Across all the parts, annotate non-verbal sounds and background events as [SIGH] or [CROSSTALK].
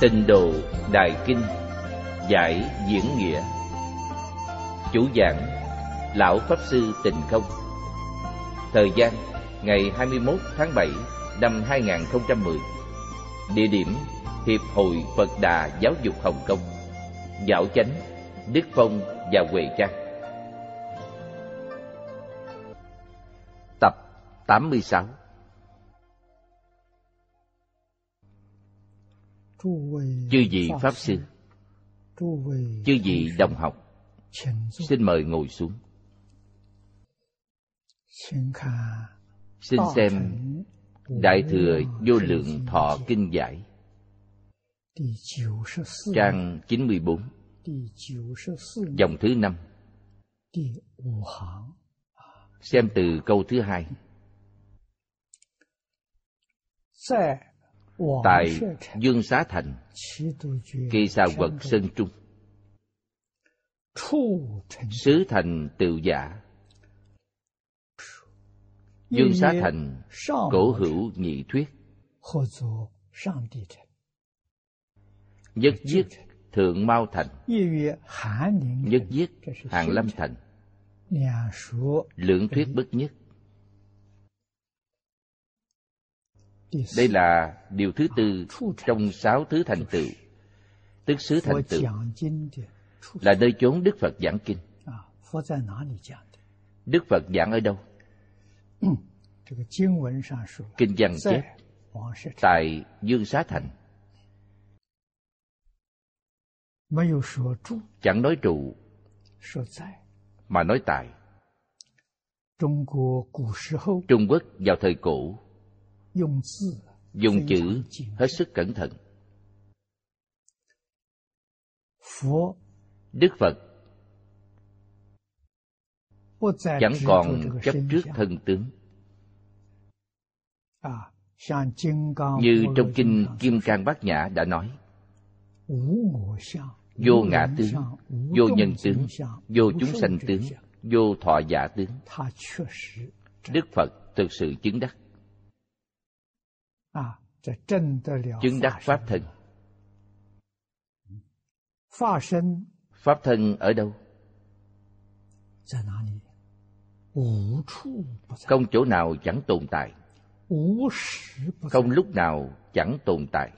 Tịnh độ Đại Kinh Giải Diễn Nghĩa. Chủ giảng Lão Pháp Sư Tịnh Không. Thời gian ngày 21 tháng 7 năm 2010 Địa điểm Hiệp hội Phật Đà Giáo dục Hồng Kông Dạo Chánh, Đức Phong và Huệ Trang. Tập 86 Chư vị Pháp Sư. Chư vị đồng học. Xin mời ngồi xuống. Xin xem Đại Thừa Vô Lượng Thọ Kinh Giải. Trang 94 Dòng thứ năm. Xem từ câu thứ hai Tại Dương Xá Thành Kỳ xà quật Sơn Trung. Sứ thành tự giả. Dương Xá Thành Cổ hữu nhị thuyết. Nhất giết Thượng Mao Thành. Nhất giết Hàng Lâm Thành. Lượng thuyết bất nhất Đây là điều thứ tư trong sáu thứ thành tựu. Tức xứ thành tựu. Là nơi chốn Đức Phật giảng kinh. Đức Phật giảng ở đâu? Kinh văn chép. Tại Dương Xá Thành. Chẳng nói trụ Mà nói tại. Trung Quốc vào thời cổ dùng chữ hết sức cẩn thận. đức phật chẳng còn chấp trước thân tướng. như trong kinh kim cang bát nhã đã nói vô ngã tướng vô nhân tướng vô chúng sanh tướng vô thọ giả tướng. Đức phật thực sự chứng đắc chứng đắc pháp thân. Pháp thân ở đâu? Không chỗ nào chẳng tồn tại. Không lúc nào chẳng tồn tại.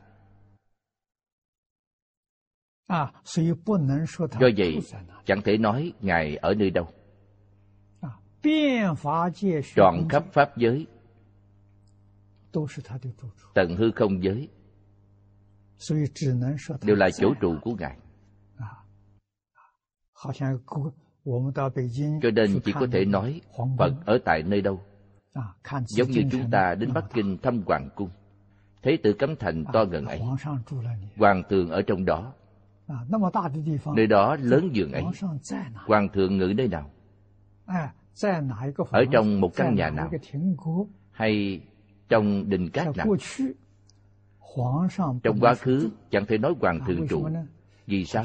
Do vậy chẳng thể nói ngài ở nơi đâu. Trọn khắp pháp giới tận hư không giới. đều là chỗ trụ của ngài. cho nên chỉ có thể nói phật ở tại nơi đâu. giống như chúng ta đến bắc kinh thăm hoàng cung. Thấy tự cấm thành to gần ấy. hoàng thượng ở trong đó. nơi đó lớn giường ấy. hoàng thượng ngự nơi nào? ở trong một căn nhà nào? hay trong đình cát nào trong quá khứ chẳng thể nói hoàng thượng trụ. vì sao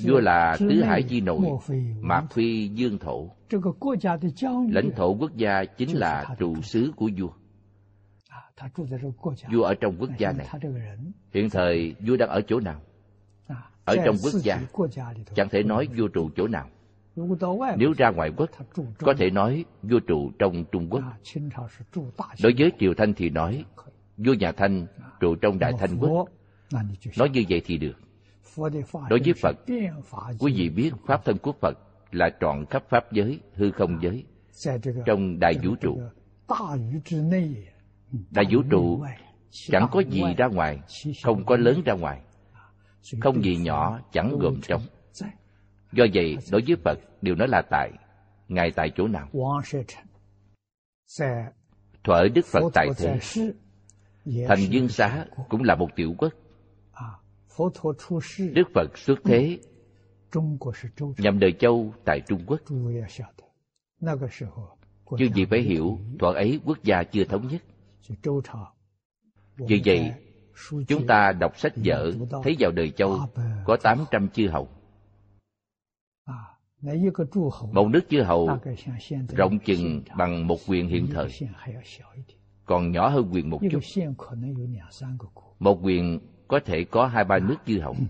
vua là tứ hải di nội mạc phi dương thổ. lãnh thổ quốc gia chính là trụ xứ của vua. vua ở trong quốc gia này hiện thời vua đang ở chỗ nào？ở trong quốc gia chẳng thể nói vua trụ chỗ nào nếu ra ngoại quốc, có thể nói vua trụ trong trung quốc. Đối với triều thanh thì nói, vua nhà thanh, trụ trong đại thanh quốc. Nói như vậy thì được. Đối với phật, quý vị biết pháp thân của phật là trọn khắp pháp giới, hư không giới, trong đại vũ trụ. Đại vũ trụ chẳng có gì ra ngoài, không có lớn ra ngoài, không gì nhỏ, chẳng gồm trong do vậy đối với phật đều nói là tại. Ngài tại chỗ nào? Thuở đức phật tại thế. thành dương xá cũng là một tiểu quốc. Đức phật xuất thế. Nhằm đời châu tại trung quốc. Chứ gì phải hiểu thuở ấy quốc gia chưa thống nhất. Vì vậy chúng ta đọc sách vở thấy vào đời châu có tám trăm chư hầu một nước chư hầu rộng chừng bằng một quyền hiện thời。còn nhỏ hơn quyền một chút。một quyền có thể có hai ba nước dư hỏng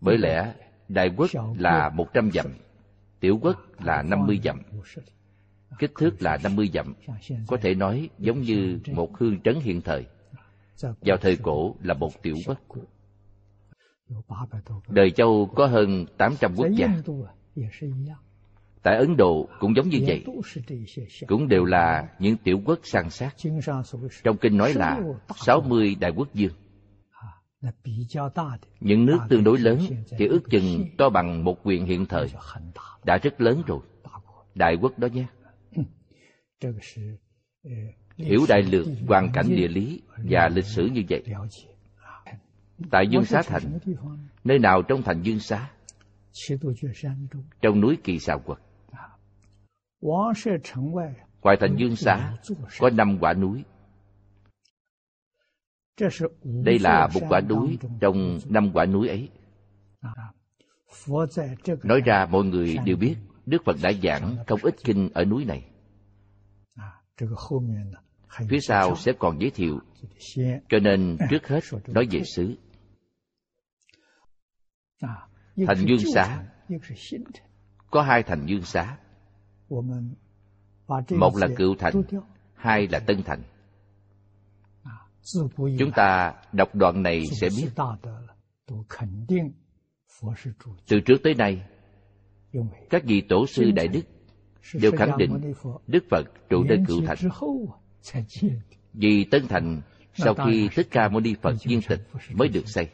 bởi lẽ đại quốc là một trăm dặm tiểu quốc là năm mươi dặm. kích thước là năm mươi dặm. Có thể nói giống như một hương trấn hiện thời. Vào thời cổ là một tiểu quốc đời châu có hơn tám trăm quốc gia. tại ấn độ cũng giống như vậy. cũng đều là những tiểu quốc san sát. trong kinh nói là sáu mươi đại quốc dương những nước tương đối lớn thì ước chừng to bằng một quyền hiện thời. đã rất lớn rồi. đại quốc đó nhé. [COUGHS] hiểu đại lược hoàn cảnh địa lý và lịch sử như vậy tại dương xá thành nơi nào trong thành dương xá? Trong núi kỳ xào quật. Ngoài thành dương xá có năm quả núi. Đây là một quả núi trong năm quả núi ấy. Nói ra mọi người đều biết đức phật đã giảng không ít kinh ở núi này. Phía sau sẽ còn giới thiệu. Cho nên [COUGHS] trước hết nói về xứ thành dương xá。có hai thành dương xá。một là cựu thành hai là tân thành。chúng ta đọc đoạn này sẽ biết。từ trước tới nay các vị tổ sư đại đức đều khẳng định đức phật trụ nơi cựu thành。vì tân thành sau khi thích ca mâu ni phật viên tịch mới được xây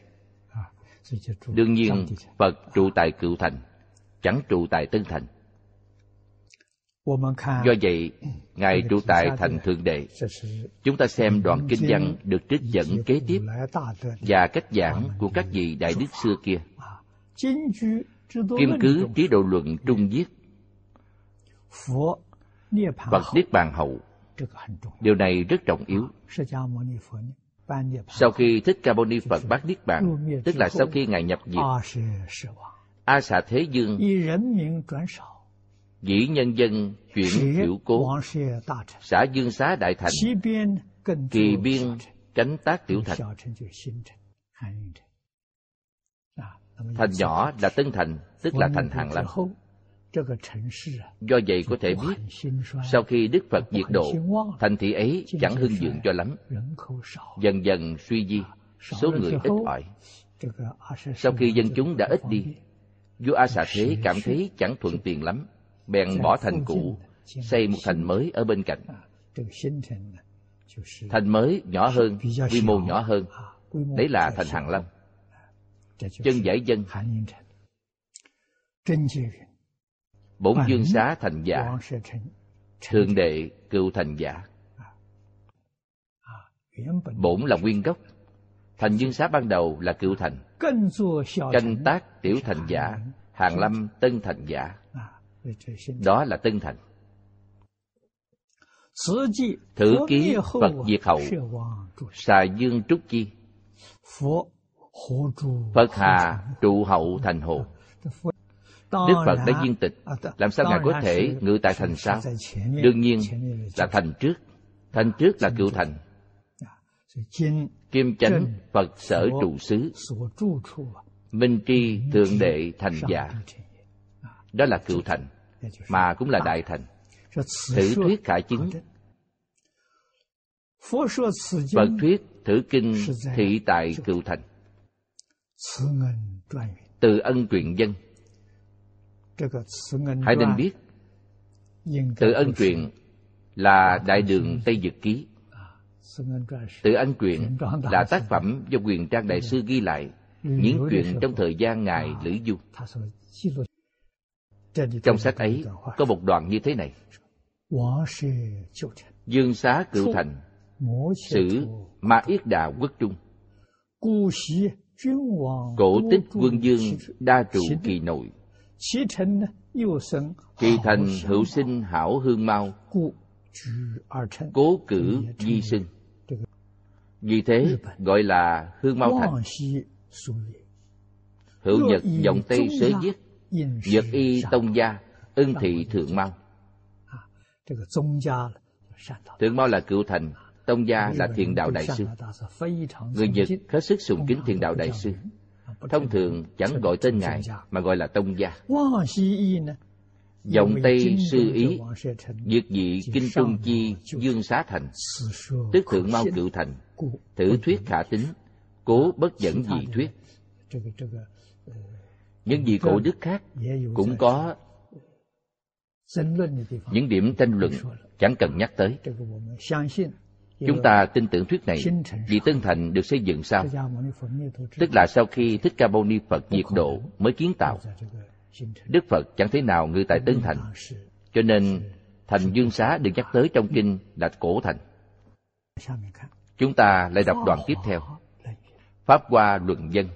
đương nhiên phật trụ tại cựu thành chẳng trụ tại tân thành. Do vậy ngài trụ tại thành thượng đệ. chúng ta xem đoạn kinh văn được trích dẫn kế tiếp và cách giảng của các vị đại đức xưa kia. Kim cứ trí độ luận trung viết. Phật Niết Bàn hậu. Điều này rất trọng yếu Sau khi Thích Ca Mâu Ni Phật bác Niết Bàn Tức là sau khi Ngài nhập diệt A xà Thế Dương Dĩ nhân dân chuyển hiểu cố Xã Dương Xá Đại Thành Kỳ biên cánh tác tiểu thành. Thành nhỏ là Tân Thành Tức là thành Hàng Lâm Do vậy có thể biết, sau khi Đức Phật diệt độ, thành thị ấy chẳng hưng vượng cho lắm. Dần dần suy di, số người ít ỏi. Sau khi dân chúng đã ít đi, vua A Xà Thế cảm thấy chẳng thuận tiện lắm, bèn bỏ thành cũ, xây một thành mới ở bên cạnh. Thành mới nhỏ hơn, quy mô nhỏ hơn, đấy là thành Hàng Lâm. Chân giải dân bổn dương xá thành giả thượng đệ cựu thành giả bổn là nguyên gốc. Thành dương xá ban đầu là cựu thành. Canh tác tiểu thành giả hàng lâm tân thành giả đó là tân thành. Thử ký phật diệt hậu. xà dương trúc chi. Phật hà trụ hậu thành hồ Đức Phật đã viên tịch, làm sao Ngài có thể ngự tại thành sao? Đương nhiên là thành trước. Thành trước là cựu thành. Kim chánh Phật sở trụ xứ. Minh tri thượng đệ thành giả. Đó là cựu thành, mà cũng là đại thành. Thử thuyết khả chứng. Phật thuyết thử kinh thị tại cựu thành. Từ ân truyền dân Hãy nên biết, tự ân truyện là đại đường Tây Dực Ký. Tự ân truyện là tác phẩm do quyền trang đại sư ghi lại những chuyện trong thời gian ngài Lữ Du. Trong sách ấy có một đoạn như thế này. Dương xá cựu thành, sử ma yết đà quốc trung. Cổ tích quân dương đa trụ kỳ nội Kỳ thành hữu sinh hảo hương mau. Cố cử di sinh Vì thế gọi là hương mau thành. Hữu nhật dòng Tây sớ giết Nhật y tông gia Ân thị thượng mau Thượng Mao là cựu thành, Tông gia là thiền đạo đại sư. Người Nhật hết sức sùng kính thiền đạo đại sư. Thông thường chẳng gọi tên ngài mà gọi là Tông gia. Dòng Tây sư ý, diệt dị kinh trung chi dương xá thành, tức thượng mau cựu thành, thử thuyết khả tính, cố bất dẫn dị thuyết. Những vị cổ đức khác cũng có những điểm tranh luận chẳng cần nhắc tới. Chúng ta tin tưởng thuyết này, vì Tân Thành được xây dựng sao? Tức là sau khi Thích Ca Mâu Ni Phật diệt độ mới kiến tạo. Đức Phật chẳng thế nào ngự tại Tân Thành. Cho nên, thành Dương Xá được nhắc tới trong kinh là cổ thành. Chúng ta lại đọc đoạn tiếp theo. Pháp Hoa Luận Dân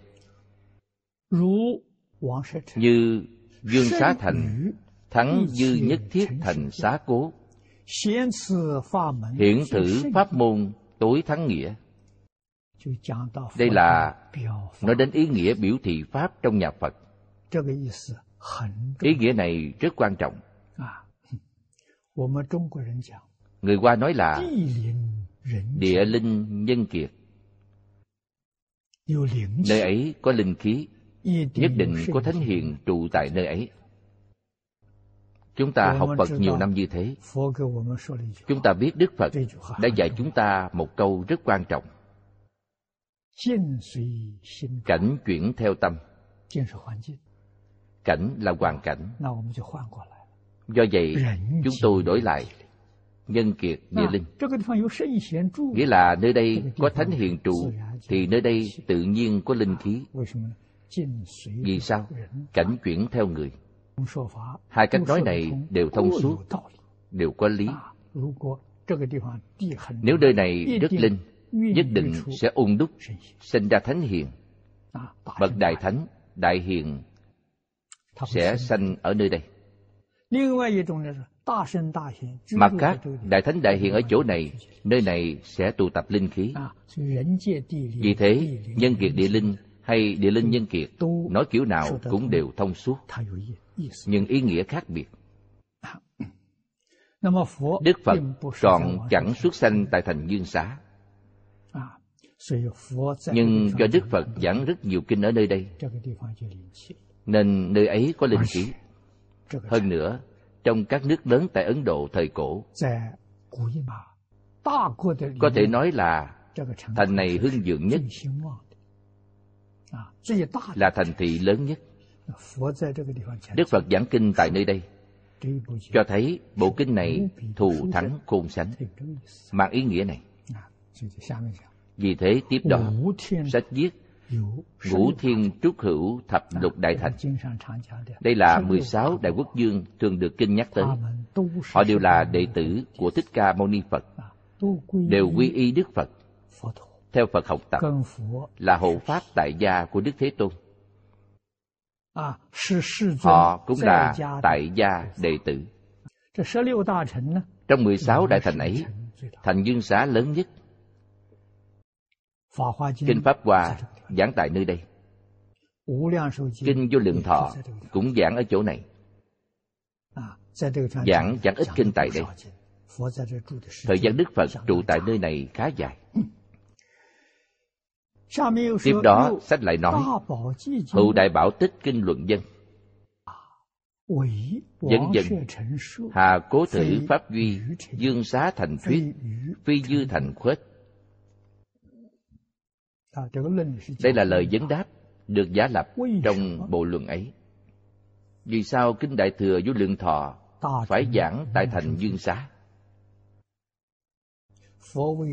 Như Dương Xá Thành, thắng dư nhất thiết thành xá cố hiển thử pháp môn tối thắng nghĩa. đây là nói đến ý nghĩa biểu thị pháp trong nhà phật. ý nghĩa này rất quan trọng. người hoa nói là địa linh nhân kiệt. Nơi ấy có linh khí nhất định có thánh hiền trụ tại nơi ấy Chúng ta học Phật nhiều năm như thế. Chúng ta biết Đức Phật đã dạy chúng ta một câu rất quan trọng. Cảnh chuyển theo tâm. Cảnh là hoàn cảnh. Do vậy, chúng tôi đổi lại nhân kiệt địa linh. Nghĩa là nơi đây có thánh hiền trụ, thì nơi đây tự nhiên có linh khí. Vì sao? Cảnh chuyển theo người. Hai cách nói này đều thông suốt, đều có lý. Nếu nơi này rất linh, nhất định sẽ ung đúc, sinh ra thánh hiền. Bậc đại thánh, đại hiền sẽ sanh ở nơi đây. Mặt khác, đại thánh đại hiền ở chỗ này, nơi này sẽ tụ tập linh khí. Vì thế, nhân kiệt địa linh hay địa linh nhân kiệt, nói kiểu nào cũng đều thông suốt nhưng ý nghĩa khác biệt. Đức phật trọn chẳng xuất sanh tại thành dương xá. Nhưng do đức phật giảng rất nhiều kinh ở nơi đây nên nơi ấy có linh khí. hơn nữa trong các nước lớn tại ấn độ thời cổ có thể nói là thành này hưng vượng nhất. là thành thị lớn nhất Đức Phật giảng kinh tại nơi đây cho thấy bộ kinh này thù thắng khôn sánh. Mang ý nghĩa này. Vì thế tiếp đó sách viết, ngũ thiên trúc hữu thập lục đại thành. Đây là 16 đại quốc dương thường được kinh nhắc tới. Họ đều là đệ tử của thích ca mâu ni phật. Đều quy y đức phật. Theo phật học tập, là hộ pháp tại gia của đức thế tôn. Họ cũng là tại gia đệ tử. Trong 16 đại thành ấy, thành dương xá lớn nhất. Kinh Pháp Hoa giảng tại nơi đây. Kinh Vô Lượng Thọ cũng giảng ở chỗ này. Giảng chẳng ít kinh tại đây. Thời gian Đức Phật trụ tại nơi này khá dài. Tiếp đó, sách lại nói, Hữu Đại Bảo Tích Kinh Luận Dân. Dân dân, Hà Cố Thử Pháp Duy, Dương Xá Thành Thuyết, Phi Dư Thành Khuết. Đây là lời vấn đáp được giả lập trong bộ luận ấy. Vì sao Kinh Đại Thừa Vô Lượng Thọ phải giảng tại thành Dương Xá?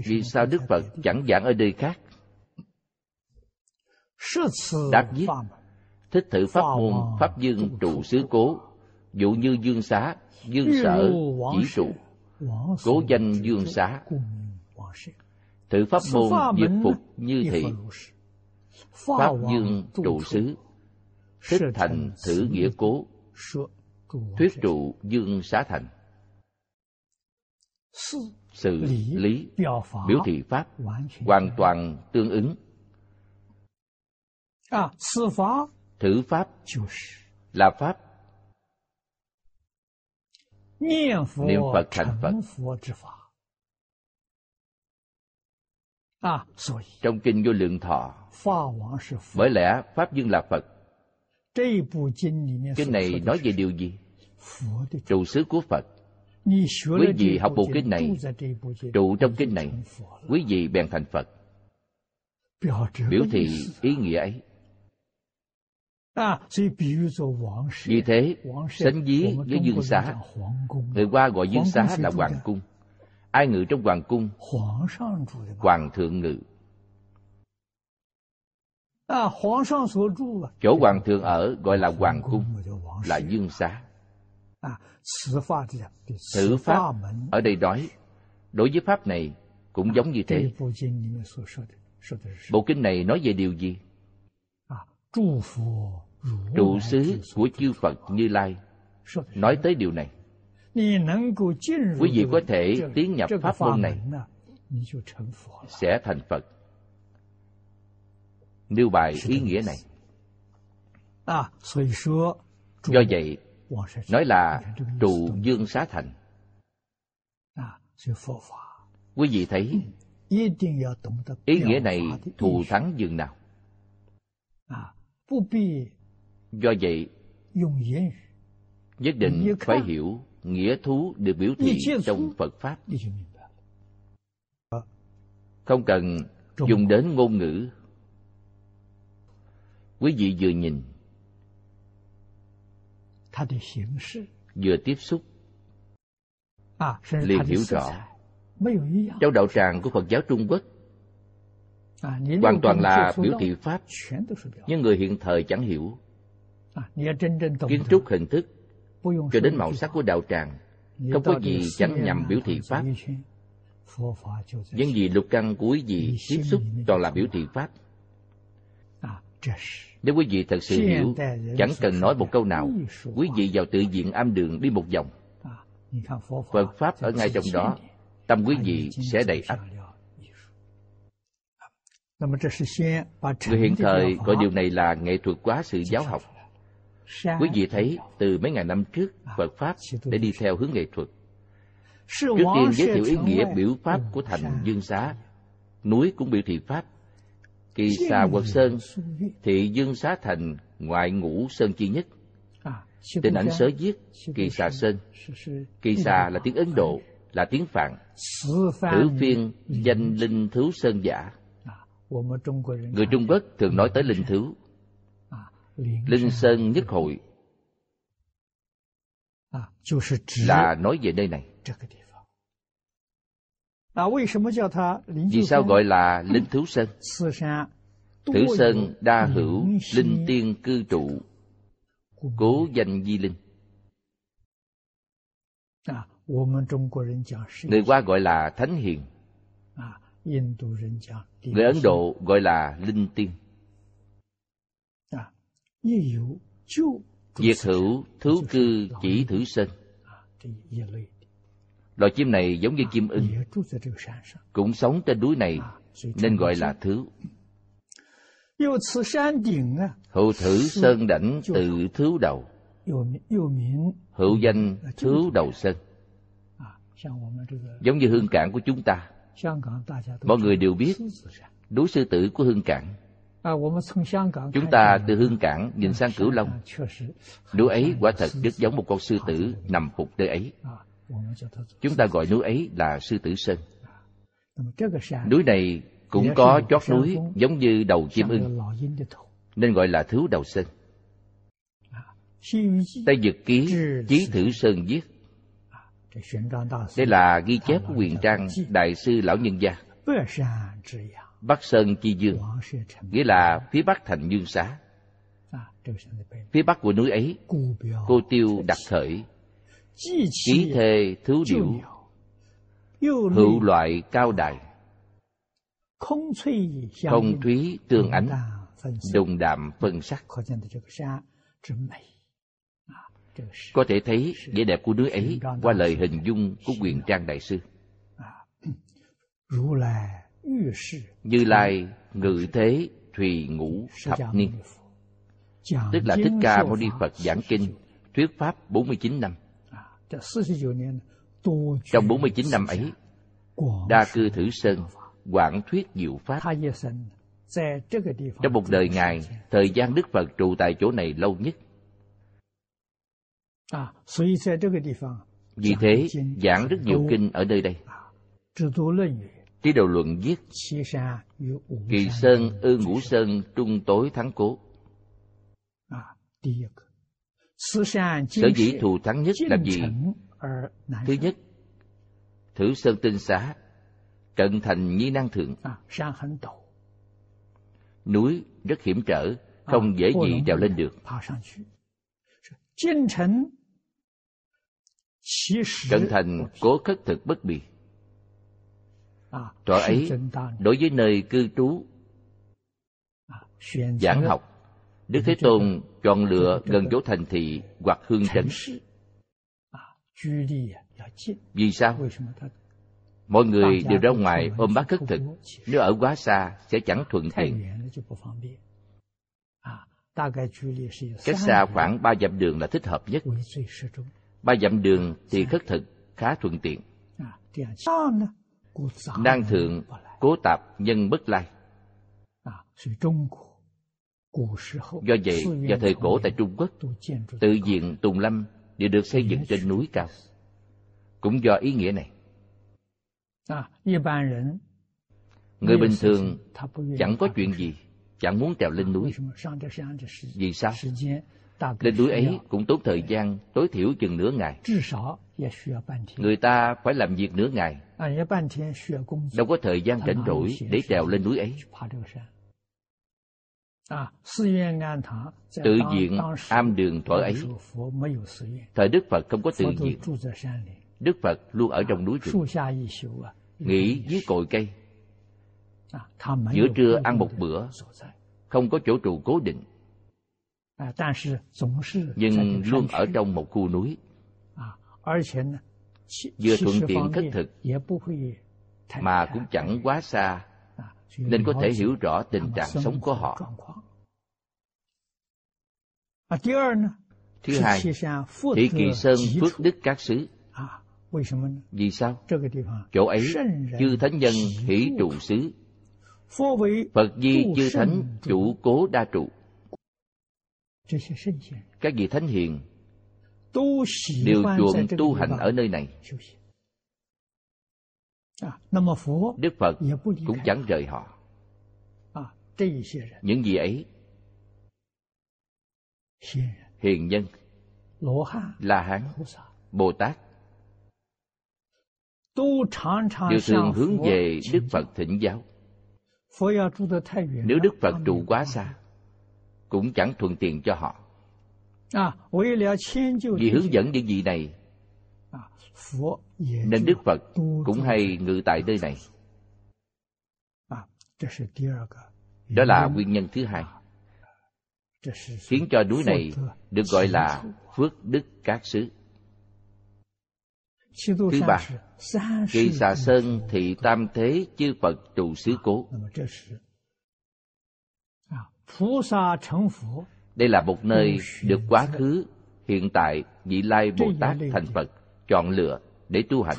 Vì sao Đức Phật chẳng giảng ở nơi khác? Đáp viết Thích thử pháp môn Pháp dương trụ xứ cố. Dụ như dương xá Dương sở chỉ trụ. Cố danh dương xá. Thử pháp môn diệt phục như thị Pháp dương trụ xứ. Thích thành thử nghĩa cố. Thuyết trụ dương xá thành. Sự lý biểu thị pháp hoàn toàn tương ứng Thử pháp là pháp niệm Phật thành Phật. Trong kinh vô lượng thọ, bởi lẽ Pháp Dương là Phật. Kinh này nói về điều gì? Trụ xứ của Phật. Quý vị học bộ kinh này, trụ trong kinh này, quý vị bèn thành Phật. Biểu thị ý nghĩa ấy. Vì thế, sánh dí với dương xá, người qua gọi dương xá là hoàng cung. Ai ngự trong hoàng cung? Hoàng thượng ngự. Chỗ hoàng thượng ở gọi là hoàng cung, là dương xá. Thử pháp ở đây nói, đối với pháp này cũng giống như thế. Bộ kinh này nói về điều gì? Trụ xứ của chư Phật Như Lai nói tới điều này. Quý vị có thể tiến nhập pháp môn này, sẽ thành Phật. Nêu bài ý nghĩa này. Do vậy, nói là trụ dương xá thành. Quý vị thấy ý nghĩa này thù thắng dường nào? Do vậy, nhất định phải hiểu nghĩa thú được biểu thị trong Phật Pháp. Không cần dùng đến ngôn ngữ. Quý vị vừa nhìn, vừa tiếp xúc, liền hiểu rõ. Trong đạo tràng của Phật giáo Trung Quốc, hoàn toàn là biểu thị Pháp, nhưng người hiện thời chẳng hiểu. Kiến trúc hình thức cho đến màu sắc của đạo tràng không có gì chẳng nhằm biểu thị pháp. những gì lục căn của quý vị tiếp xúc toàn là biểu thị pháp. Nếu quý vị thật sự hiểu chẳng cần nói một câu nào. Quý vị vào tự diện am đường đi một vòng. Phật pháp ở ngay trong đó. tâm quý vị sẽ đầy ắp người hiện thời gọi điều này là nghệ thuật quá sự giáo học Quý vị thấy từ mấy ngàn năm trước Phật Pháp để đi theo hướng nghệ thuật. Trước tiên giới thiệu ý nghĩa biểu Pháp của thành Dương Xá. Núi cũng biểu thị Pháp. Kỳ xà quật sơn thị Dương Xá thành ngoại ngũ sơn chi nhất. Tình ảnh sớ viết Kỳ xà sơn. Kỳ xà là tiếng Ấn Độ, là tiếng Phạn. Thử phiên danh linh thú sơn giả. Người Trung Quốc thường nói tới linh thú Linh Sơn Nhất Hội là nói về nơi này. Vì sao gọi là Linh Thú Sơn? Thử Sơn đa hữu linh tiên cư trụ, cố danh di linh. Người qua gọi là Thánh Hiền. Người Ấn Độ gọi là Linh Tiên. Diệt hữu thú cư chỉ thử sinh Loài chim này giống như chim ưng Cũng sống trên núi này Nên gọi là thứ. Hữu thử sơn đảnh tự thứ đầu. Hữu danh thứ đầu sơn. Giống như hương cảng của chúng ta Mọi người đều biết Núi sư tử của hương cảng。Chúng ta từ hương cảng nhìn sang cửu long Núi ấy quả thật rất giống một con sư tử nằm phục nơi ấy。Chúng ta gọi núi ấy là sư tử sơn。Núi này cũng có chót núi giống như đầu chim ưng。Nên gọi là thứ đầu sơn。Tây Dực Ký Chí Thử Sơn viết Đây là ghi chép của quyền trang Đại sư Lão Nhân Gia. Bắc Sơn Chi Dương, nghĩa là phía bắc thành Dương Xá. Phía bắc của núi ấy, cô tiêu đặt khởi, ký thê thú điểu, hữu loại cao đại, không thúy tương ánh, đồng đạm phân sắc. Có thể thấy vẻ đẹp của núi ấy qua lời hình dung của quyền trang đại sư. Như Lai ngự thế thùy ngũ thập niên Tức là Thích Ca Mâu Ni Phật giảng kinh Thuyết Pháp 49 năm Trong 49 năm ấy, Đa cư thử sơn, quảng thuyết diệu Pháp. Trong một đời Ngài, thời gian Đức Phật trụ tại chỗ này lâu nhất. Vì thế, giảng rất nhiều kinh ở nơi đây. Trí đầu luận viết Kỳ sơn ư ngũ sơn trung tối thắng cố Sở dĩ thù thắng nhất là gì? Thứ nhất, thử sơn tinh xá, cận thành nhi năng thượng. Núi rất hiểm trở, không dễ gì trèo lên được. Cận thành cố khất thực bất bì. Trò ấy, đối với nơi cư trú, giảng học, Đức Thế Tôn chọn lựa gần chỗ thành thị hoặc hương trấn. Vì sao? Mọi người đều ra ngoài ôm bát khất thực, nếu ở quá xa sẽ chẳng thuận tiện. Cách xa khoảng ba dặm đường là thích hợp nhất. Ba dặm đường thì khất thực khá thuận tiện. Năng thượng cố tạp nhân bất lai. Do vậy, vào thời cổ tại Trung Quốc, tự diện Tùng Lâm đều được xây dựng trên núi cao. Cũng do ý nghĩa này. Người bình thường chẳng có chuyện gì, chẳng muốn trèo lên núi. Vì sao? Lên núi ấy cũng tốn thời gian tối thiểu chừng nửa ngày. Người ta phải làm việc nửa ngày. Đâu có thời gian rảnh rỗi để trèo lên núi ấy. Tự diện am đường thuở ấy。Thời Đức Phật không có tự diện Đức Phật luôn ở trong núi rừng。Nghỉ dưới cội cây。Giữa trưa ăn một bữa。Không có chỗ trụ cố định Nhưng luôn ở trong một khu núi Vừa thuận tiện khất thực Mà cũng chẳng quá xa nên có thể hiểu rõ tình trạng sống của họ. Thứ hai, Thị Kỳ Sơn phước đức các xứ. Vì sao? Chỗ ấy, chư thánh nhân hỷ trụ xứ. Phật di chư thánh chủ cố đa trụ. Các vị thánh hiền đều chuộng tu hành ở nơi này. Đức Phật cũng chẳng rời họ. Những gì ấy, hiền nhân, La Hán, Bồ Tát, đều thường hướng về Đức Phật thỉnh giáo. Nếu Đức Phật trụ quá xa, cũng chẳng thuận tiện cho họ. Vì hướng dẫn những gì này nên Đức Phật cũng hay ngự tại nơi này. Đó là nguyên nhân thứ hai, khiến cho núi này được gọi là phước đức các xứ. Thứ ba, Kỳ xà sơn thị tam thế chư Phật trụ xứ cố. Đây là một nơi được quá khứ, hiện tại, vị lai Bồ Tát thành Phật chọn lựa để tu hành.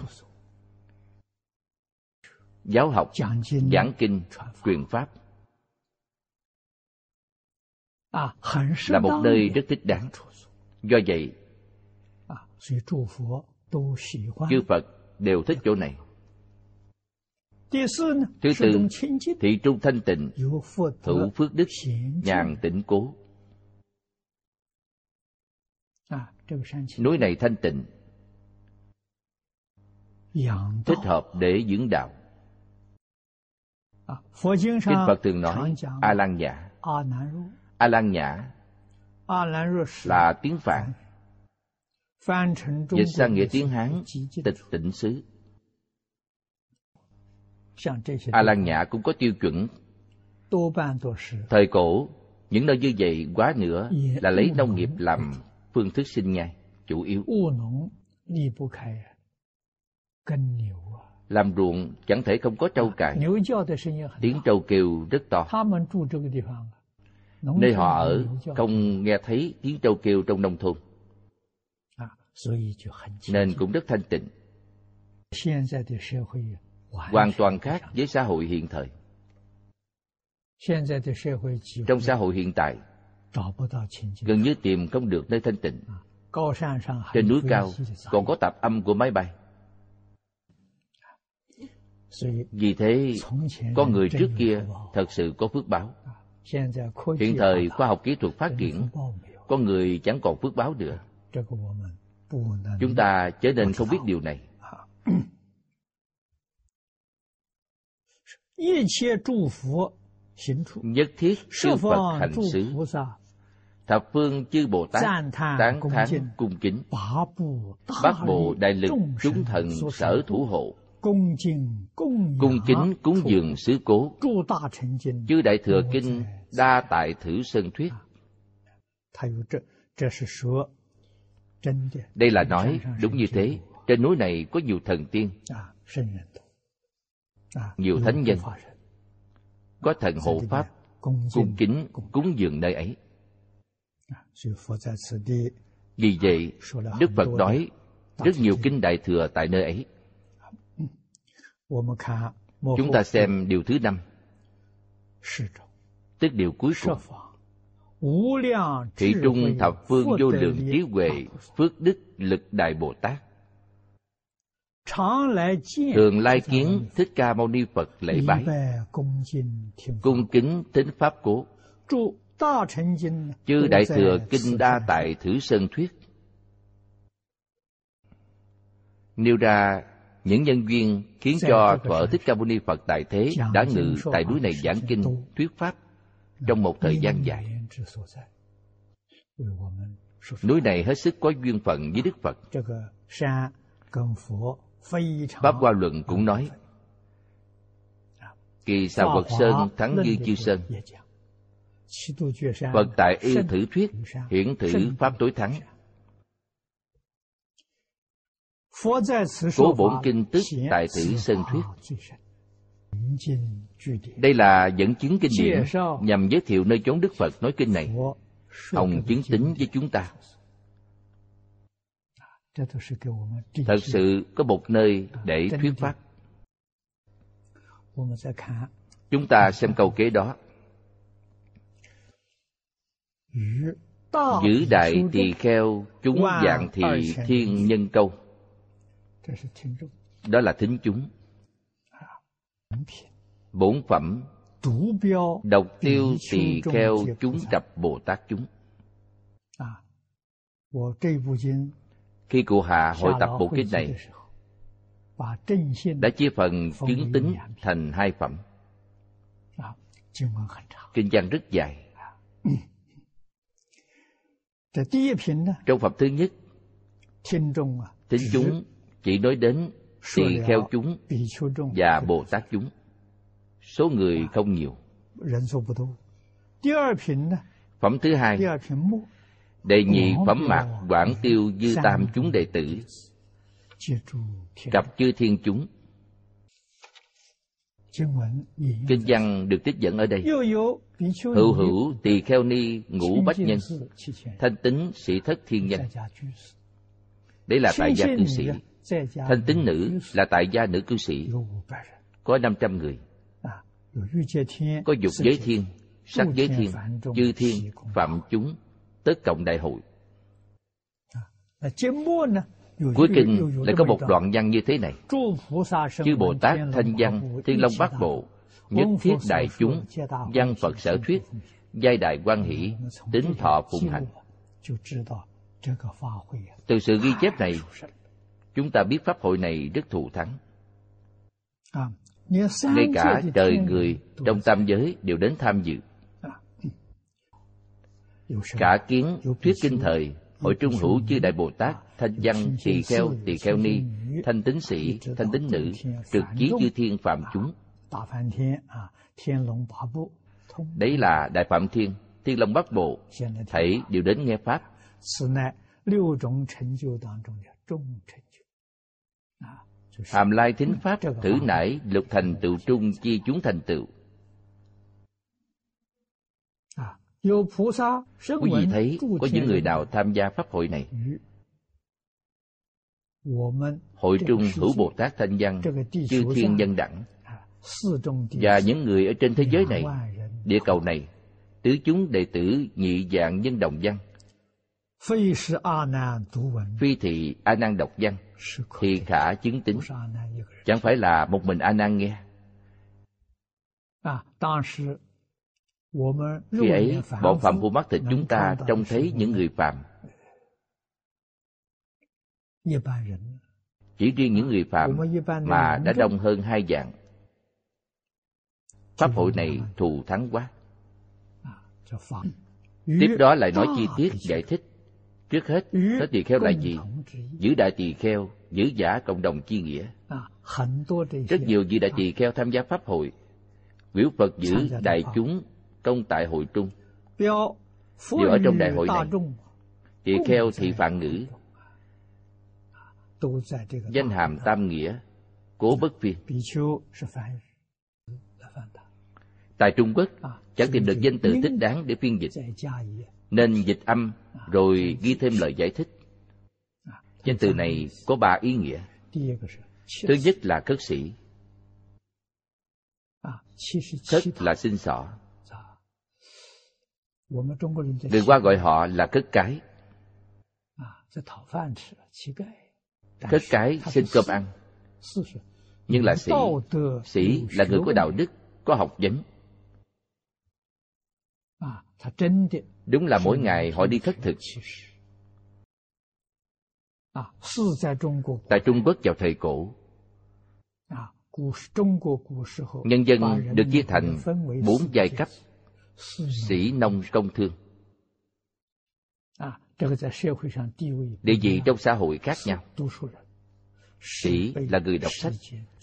Giáo học giảng kinh truyền pháp. Là một nơi rất thích đáng. Do vậy chư phật đều thích chỗ này thứ tư thị trung thanh tịnh hữu phước đức nhàn tịnh cố. Núi này thanh tịnh thích hợp để dưỡng đạo. À, kinh phật thường nói a lan nhã. A lan nhã là tiếng phạn. Dịch sang nghĩa tiếng hán tịch tịnh xứ a lan nhã cũng có tiêu chuẩn. thời cổ những nơi như vậy quá nữa là lấy nông nghiệp làm phương thức sinh nhai chủ yếu. Làm ruộng chẳng thể không có trâu cày. Tiếng trâu kêu rất to. Nơi họ ở không nghe thấy tiếng trâu kêu trong nông thôn. nên cũng rất thanh tịnh hoàn toàn khác với xã hội hiện thời. Trong xã hội hiện tại gần như tìm không được nơi thanh tịnh. Trên núi cao còn có tạp âm của máy bay. Vì thế con người trước kia thật sự có phước báo. Hiện thời khoa học kỹ thuật phát triển con người chẳng còn phước báo nữa. Chúng ta trở nên không biết điều này nhất thiết chư phật hành xứ thập phương chư bồ tát tán thán cung kính. Bát bộ đại lực chúng thần sở thủ hộ. Cung kính cúng dường sứ cố. Chư đại thừa kinh đa tại thử sơn thuyết. Đây là nói đúng như thế. Trên núi này có nhiều thần tiên nhiều thánh nhân có thần hộ pháp cung kính cúng dường nơi ấy. Vì vậy đức phật nói rất nhiều kinh đại thừa tại nơi ấy. Chúng ta xem điều thứ năm. Tức điều cuối cùng. Thị trung thập phương vô lượng trí huệ phước đức lực đại bồ tát thường lai kiến thích ca mâu ni phật lễ bái cung kính thính pháp cố chư đại thừa kinh đa tại thử sơn thuyết nêu ra những nhân duyên khiến cho thuở thích ca mâu ni phật tại thế đã ngự tại núi này giảng kinh thuyết pháp trong một thời gian dài núi này hết sức có duyên phận với đức phật pháp hoa luận cũng nói kỳ xà quật sơn thắng như chiêu sơn. Phật tại y thử thuyết hiển thử pháp tối thắng. Cố bổn kinh tức tại thử sơn thuyết. Đây là dẫn chứng kinh điển nhằm giới thiệu nơi chốn đức phật nói kinh này. Hồng chứng tính với chúng ta thật sự có một nơi để thuyết pháp。chúng ta xem câu kế đó. giữ đại tỳ kheo chúng dạng thì thiên nhân câu. đó là thính chúng. Bổn phẩm. Độc tiêu tỳ kheo chúng tập bồ tát chúng khi cụ hạ hội tập bộ kinh này, đã chia phần chứng tính thành hai phẩm. Kinh văn rất dài. Trong phẩm thứ nhất, tính chúng chỉ nói đến tỳ kheo chúng và bồ tát chúng. Số người không nhiều. Phẩm thứ hai đệ nhị phẩm mạc quảng tiêu dư tam chúng đệ tử. Cặp chư thiên chúng. Kinh văn được trích dẫn ở đây. Hữu hữu tỳ kheo ni ngũ bách nhân. Thanh tính sĩ thất thiên nhân. Đấy là tại gia cư sĩ. Thanh tính nữ là tại gia nữ cư sĩ. Có năm trăm người. Có dục giới thiên sắc giới thiên chư thiên phạm chúng tất cộng đại hội. Cuối kinh lại có một đoạn văn như thế này. Chư bồ tát thanh văn thiên long bát bộ nhất thiết đại chúng văn phật sở thuyết giai đại quan hỷ tính thọ phụng hành. Từ sự ghi chép này chúng ta biết pháp hội này rất thù thắng. Ngay cả trời người trong tam giới đều đến tham dự cả kiến thuyết kinh thời hội trung hữu chư đại bồ tát thanh văn tỳ kheo tỳ kheo ni thanh tín sĩ thanh tín nữ trực chí chư thiên phạm chúng đấy là đại phạm thiên thiên long bát bộ thảy đều đến nghe pháp hàm lai thính pháp thử nải lục thành tựu trung chi chúng thành tựu quý vị thấy có những người nào tham gia pháp hội này. Hội trung hữu bồ tát thanh văn chư thiên nhân đẳng và những người ở trên thế giới này địa cầu này tứ chúng đệ tử nhị dạng nhân đồng văn. Phi thị a nan đọc văn thì khả chứng tính. Chẳng phải là một mình a nan nghe khi ấy bọn phạm phu mắt thịt chúng ta trông thấy những người phạm chỉ riêng những người phạm mà đã đông hơn hai dạng pháp hội này thù thắng quá. Tiếp đó lại nói chi tiết, giải thích. Trước hết, thế tỳ kheo là gì? Giữ đại tỳ kheo, giữ giả cộng đồng chi nghĩa. Rất nhiều vị đại tỳ kheo tham gia pháp hội. Biểu phật giữ đại chúng công tại hội trung. Đều ở trong đại hội này. Tỳ kheo thị phạn ngữ. Danh hàm tam nghĩa. Cố bất phiên tại trung quốc chẳng tìm được danh từ thích đáng để phiên dịch. nên dịch âm rồi ghi thêm lời giải thích. Danh từ này có ba ý nghĩa. Thứ nhất là cất sĩ. Cất là xin xỏ người qua gọi họ là cất cái. cất cái xin cơm ăn。nhưng là sĩ sĩ là người có đạo đức có học vấn. Đúng là mỗi ngày họ đi khất thực. tại trung quốc vào thời cổ. Nhân dân được chia thành bốn giai cấp sĩ nông công thương. địa vị trong xã hội khác nhau. sĩ là người đọc sách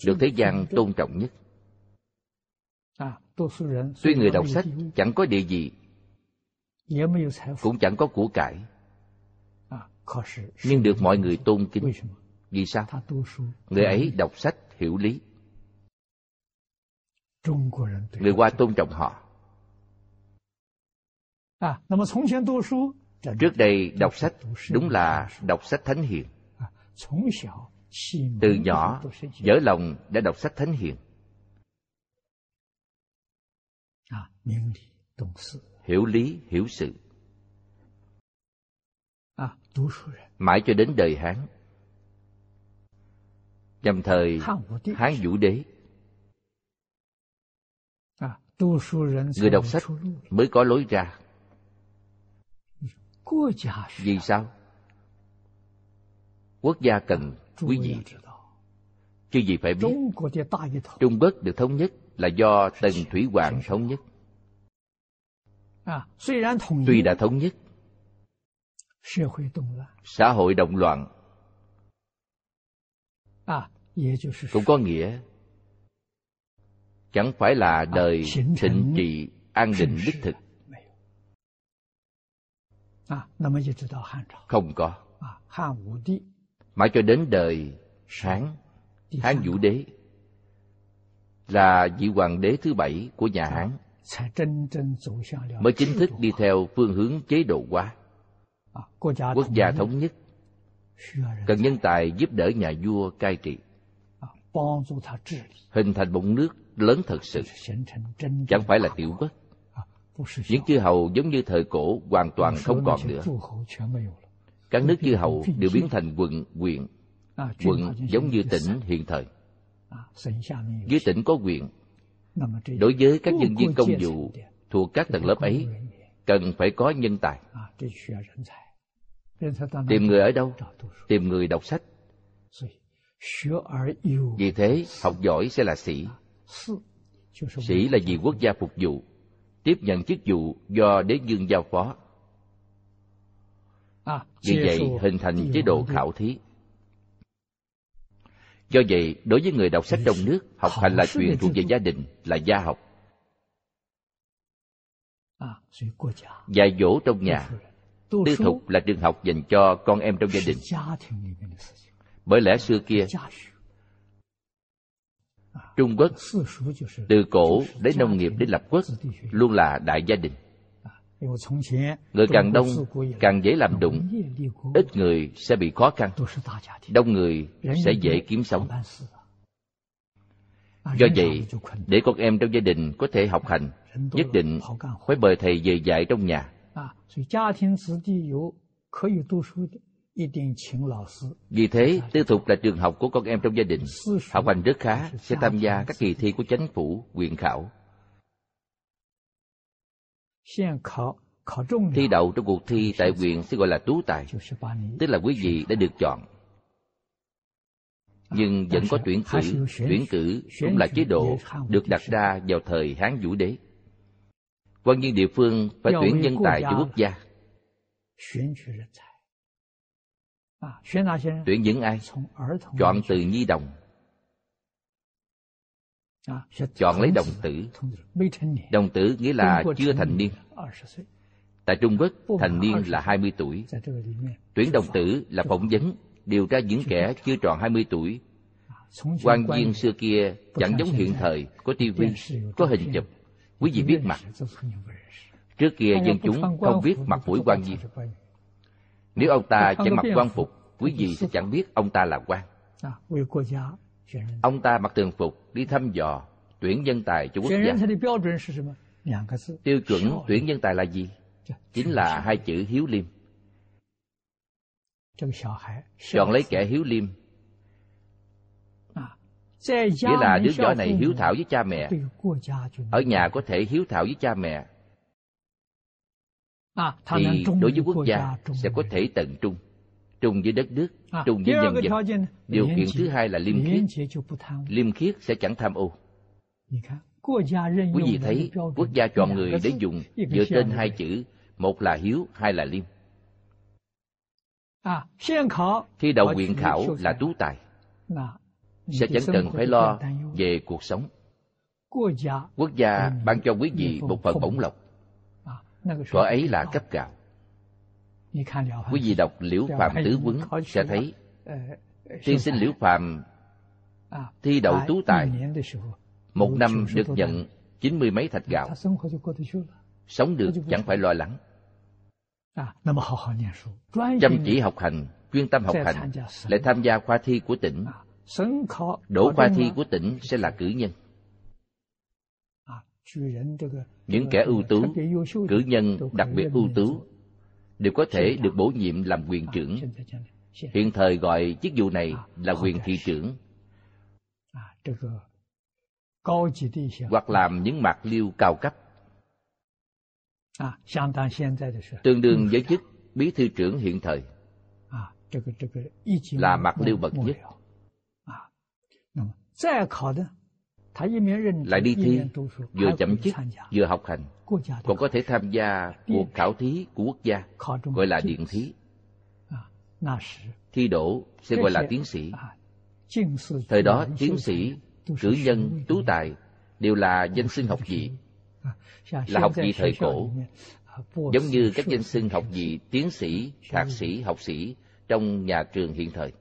được thế gian tôn trọng nhất. Tuy người đọc sách chẳng có địa vị cũng chẳng có của cải. Nhưng được mọi người tôn kính. vì sao? người ấy đọc sách hiểu lý. người hoa tôn trọng họ trước đây đọc sách đúng là đọc sách thánh hiền. Từ nhỏ dở lòng đã đọc sách thánh hiền. Hiểu lý hiểu sự. Mãi cho đến đời hán. Nhằm thời hán vũ đế. Người đọc sách mới có lối ra vì sao? Quốc gia cần quý vị chứ gì phải biết. Trung quốc được thống nhất là do tần thủy hoàng thống nhất. Tuy đã thống nhất. Xã hội động loạn. Cũng có nghĩa. chẳng phải là đời thịnh trị an định đích thực không có。mãi cho đến đời hán hán vũ đế là vị hoàng đế thứ bảy của nhà hán。mới chính thức đi theo phương hướng chế độ hóa。quốc gia thống nhất。cần nhân tài giúp đỡ nhà vua cai trị。hình thành một nước lớn thật sự。chẳng phải là tiểu quốc những chư hầu giống như thời cổ hoàn toàn không còn nữa. các nước chư hầu đều biến thành quận huyện. quận giống như tỉnh hiện thời. dưới tỉnh có huyện đối với các nhân viên công vụ thuộc các tầng lớp ấy cần phải có nhân tài. tìm người ở đâu? tìm người đọc sách. vì thế học giỏi sẽ là sĩ. sĩ là vì quốc gia phục vụ tiếp nhận chức vụ do đế dương giao phó. Vì vậy hình thành chế độ khảo thí. Do vậy đối với người đọc sách trong nước học hành là chuyện thuộc về gia đình là gia học. Dạy dỗ trong nhà. Tư thục là trường học dành cho con em trong gia đình. Bởi lẽ xưa kia trung quốc từ cổ đến nông nghiệp đến lập quốc luôn là đại gia đình Người càng đông càng dễ làm đụng, ít người sẽ bị khó khăn, đông người sẽ dễ kiếm sống. Do vậy, để con em trong gia đình có thể học hành, nhất định phải mời thầy về dạy trong nhà. Vì thế, tư thục là trường học của con em trong gia đình. Học hành rất khá, sẽ tham gia các kỳ thi của chánh phủ, quyện khảo. Thi đậu trong cuộc thi tại huyện sẽ gọi là tú tài, tức là quý vị đã được chọn. Nhưng vẫn có tuyển cử, tuyển cử cũng là chế độ được đặt ra vào thời Hán Vũ Đế. Quan viên địa phương phải tuyển nhân tài cho quốc gia. Tuyển những ai? Chọn từ nhi đồng. Chọn lấy đồng tử. Đồng tử nghĩa là chưa thành niên. Tại Trung Quốc, thành niên là 20 tuổi. Tuyển đồng tử là phỏng vấn, điều tra những kẻ chưa tròn 20 tuổi. quan viên xưa kia chẳng giống hiện thời, có tivi, có hình chụp. Quý vị biết mặt. Trước kia dân chúng không biết mặt mũi quan viên. Nếu ông ta chẳng mặc quan phục, quý vị sẽ chẳng biết ông ta là quan. Ông ta mặc thường phục đi thăm dò, tuyển nhân tài cho quốc gia. Tiêu chuẩn tuyển nhân tài là gì? Chính là hai chữ hiếu liêm. Chọn lấy kẻ hiếu liêm. Nghĩa là đứa nhỏ này hiếu thảo với cha mẹ. Ở nhà có thể hiếu thảo với cha mẹ. Thì đối với quốc gia sẽ có thể tận trung. Trung với đất nước, trung với nhân dân. Điều kiện thứ hai là liêm khiết. Liêm khiết sẽ chẳng tham ô. Quý vị thấy quốc gia chọn người để dùng dựa trên hai chữ, một là hiếu, hai là liêm. Thi đầu quyện khảo là tú tài, sẽ chẳng cần phải lo về cuộc sống. Quốc gia ban cho quý vị một phần bổng lộc. Thuở ấy là cấp gạo. Quý vị đọc Liễu Phàm Tứ Quấn sẽ thấy. tiên sinh Liễu Phàm thi đậu tú tài. một năm được nhận chín mươi mấy thạch gạo. sống được chẳng phải lo lắng. Chăm chỉ học hành chuyên tâm học hành lại tham gia khoa thi của tỉnh. Đỗ khoa thi của tỉnh sẽ là cử nhân những kẻ ưu tú cử nhân đặc biệt ưu tú đều có thể được bổ nhiệm làm quyền trưởng. hiện thời gọi chức vụ này là quyền thị trưởng. Hoặc làm những mạc liêu cao cấp. Tương đương với chức bí thư trưởng hiện thời. Là mạc liêu bậc nhất lại đi thi vừa chậm chức vừa học hành. Còn có thể tham gia cuộc khảo thí của quốc gia gọi là điện thí. Thi đỗ sẽ gọi là tiến sĩ. thời đó tiến sĩ cử nhân tú tài đều là danh xưng học vị. là học vị thời cổ. giống như các danh xưng học vị tiến sĩ thạc sĩ học sĩ trong nhà trường hiện thời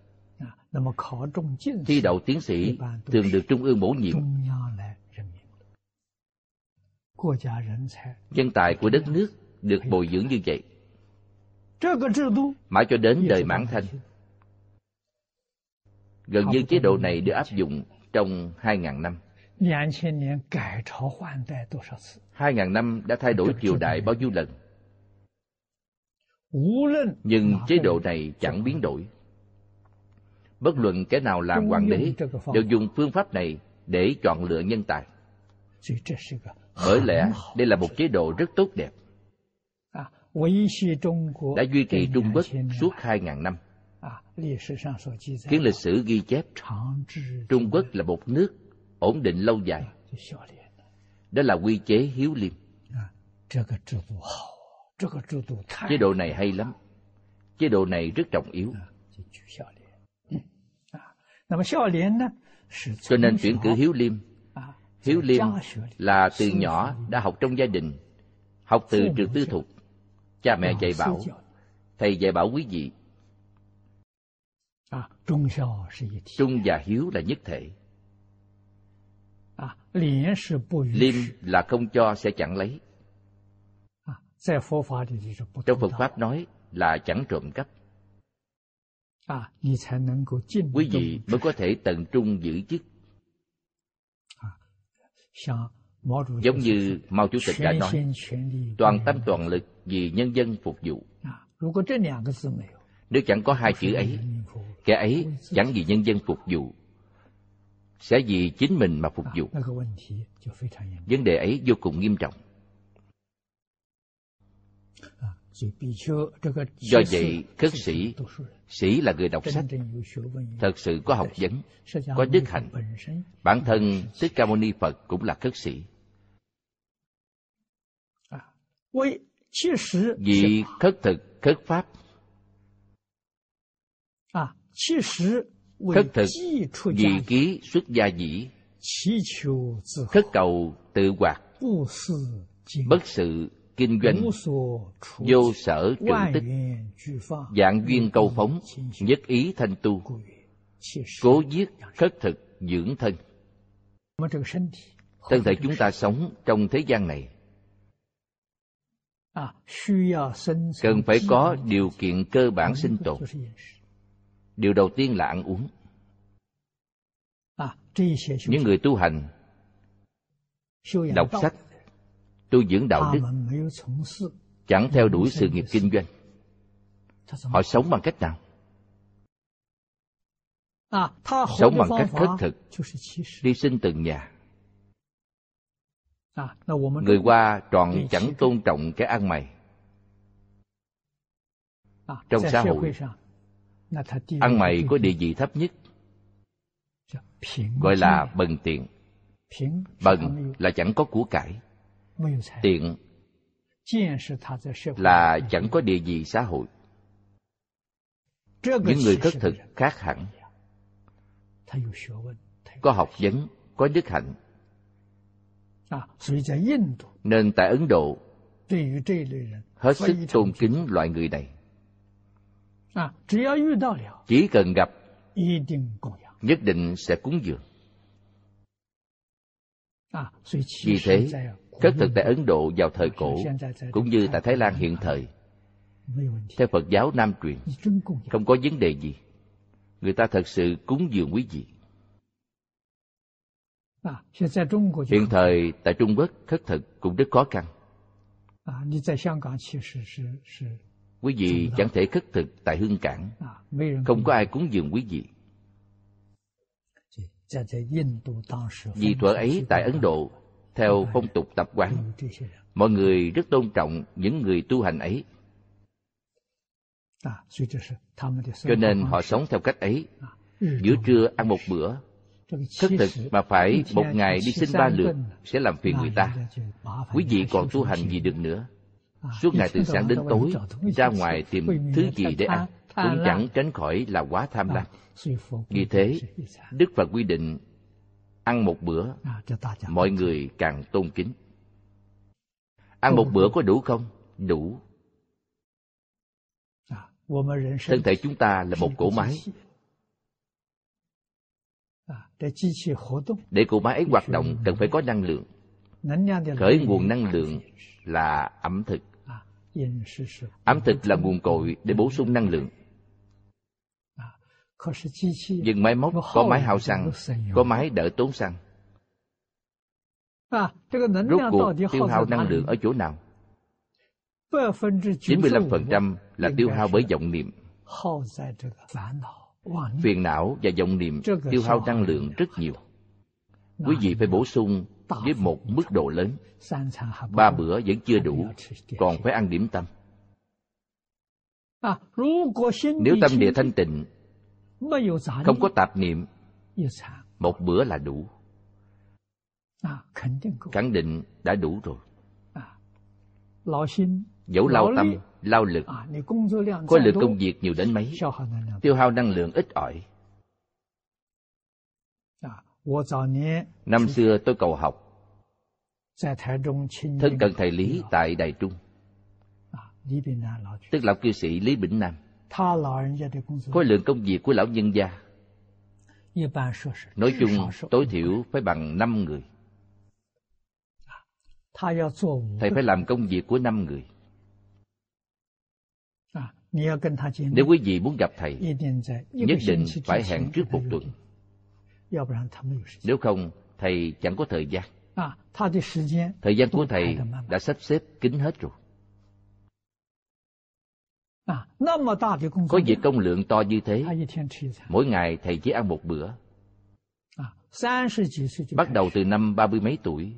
thi đậu tiến sĩ thường được trung ương bổ nhiệm。nhân tài của đất nước được bồi dưỡng như vậy。mãi cho đến đời mãn thanh gần như chế độ này được áp dụng trong 2.000 năm. 2.000 năm đã thay đổi triều đại bao nhiêu lần. Nhưng chế độ này chẳng biến đổi. Bất luận kẻ nào làm hoàng đế đều dùng phương pháp này để chọn lựa nhân tài. Bởi lẽ đây là một chế độ rất tốt đẹp. Đã duy trì Trung Quốc suốt 2.000 năm. Kiến lịch sử ghi chép Trung Quốc là một nước ổn định lâu dài. Đó là quy chế hiếu liêm. Chế độ này hay lắm. Chế độ này rất trọng yếu. Cho nên tuyển cử hiếu liêm. Hiếu liêm là từ nhỏ đã học trong gia đình, học từ trường tư thục. Cha mẹ dạy bảo, thầy dạy bảo quý vị Trung và hiếu là nhất thể. Liêm là không cho sẽ chẳng lấy. trong phật pháp nói là chẳng trộm cắp quý vị mới có thể tận trung giữ chức. giống như mao chủ tịch đã nói. toàn tâm toàn lực vì nhân dân phục vụ. nếu chẳng có hai chữ ấy kẻ ấy chẳng vì nhân dân phục vụ. Sẽ vì chính mình mà phục vụ. vấn đề ấy vô cùng nghiêm trọng do vậy khất sĩ sĩ là người đọc sách thật sự có học vấn có đức hạnh. bản thân thích ca mâu ni phật cũng là khất sĩ. Vì khất thực khất pháp. Khất thực vì ký xuất gia dĩ khất cầu tự hoạt bất sự kinh doanh, vô sở trưởng tích, dạng duyên câu phóng, nhất ý thanh tu, cố giết khất thực dưỡng thân. Thân thể chúng ta sống trong thế gian này, cần phải có điều kiện cơ bản sinh tồn. Điều đầu tiên là ăn uống. Những người tu hành, đọc sách tu dưỡng đạo đức, chẳng theo đuổi sự nghiệp kinh doanh. Họ sống bằng cách nào? Sống bằng cách khất thực, đi sinh từng nhà. Người qua tròn chẳng tôn trọng cái ăn mày. Trong xã hội, ăn mày có địa vị thấp nhất, gọi là bần tiện. Bần là chẳng có của cải tiện là chẳng có địa vị xã hội. Những người khất thực khác hẳn. Có học vấn có đức hạnh. Nên tại ấn độ hết sức tôn kính loại người này. Chỉ cần gặp nhất định sẽ cúng dường. Vì thế khất thực tại ấn độ vào thời cổ, cũng như tại thái lan hiện thời, theo phật giáo nam truyền, không có vấn đề gì. Người ta thật sự cúng dường quý vị. Hiện thời, tại trung quốc, khất thực cũng rất khó khăn. Quý vị chẳng thể khất thực tại hương cảng. Không có ai cúng dường quý vị. Vì thuở ấy, tại ấn độ theo phong tục tập quán. Mọi người rất tôn trọng những người tu hành ấy. Cho nên họ sống theo cách ấy. Giữa trưa ăn một bữa thất thực mà phải một ngày đi xin ba lượt sẽ làm phiền người ta. Quý vị còn tu hành gì được nữa? Suốt ngày từ sáng đến tối, ra ngoài tìm thứ gì để ăn cũng chẳng tránh khỏi là quá tham lam. Vì thế, đức phật quy định ăn một bữa mọi người càng tôn kính. Ăn một bữa có đủ không? Đủ. Thân thể chúng ta là một cỗ máy. để cỗ máy ấy hoạt động cần phải có năng lượng. Khởi nguồn năng lượng là ẩm thực. Ẩm thực là nguồn cội để bổ sung năng lượng nhưng máy móc có máy hao xăng có máy đỡ tốn xăng. Rốt cuộc tiêu hao năng lượng ở chỗ nào? 95% là tiêu hao bởi vọng niệm. phiền não và vọng niệm tiêu hao năng lượng rất nhiều. Quý vị phải bổ sung với một mức độ lớn. ba bữa vẫn chưa đủ còn phải ăn điểm tâm. Nếu tâm địa thanh tịnh không có tạp niệm. Một bữa là đủ. Khẳng định đã đủ rồi. Dẫu lao tâm lao lực. Khối lượng công việc nhiều đến mấy? Tiêu hao năng lượng ít ỏi. Năm xưa tôi cầu học. Thân cận thầy lý tại đài trung. Tức là cư sĩ lý bỉnh nam khối lượng công việc của lão nhân gia nói chung tối thiểu phải bằng năm người. thầy phải làm công việc của năm người. Nếu quý vị muốn gặp thầy nhất định phải hẹn trước một tuần。nếu không thầy chẳng có thời gian thời gian của thầy đã sắp xếp kín hết rồi có việc công lượng to như thế. Mỗi ngày thầy chỉ ăn một bữa. Bắt đầu từ năm ba mươi mấy tuổi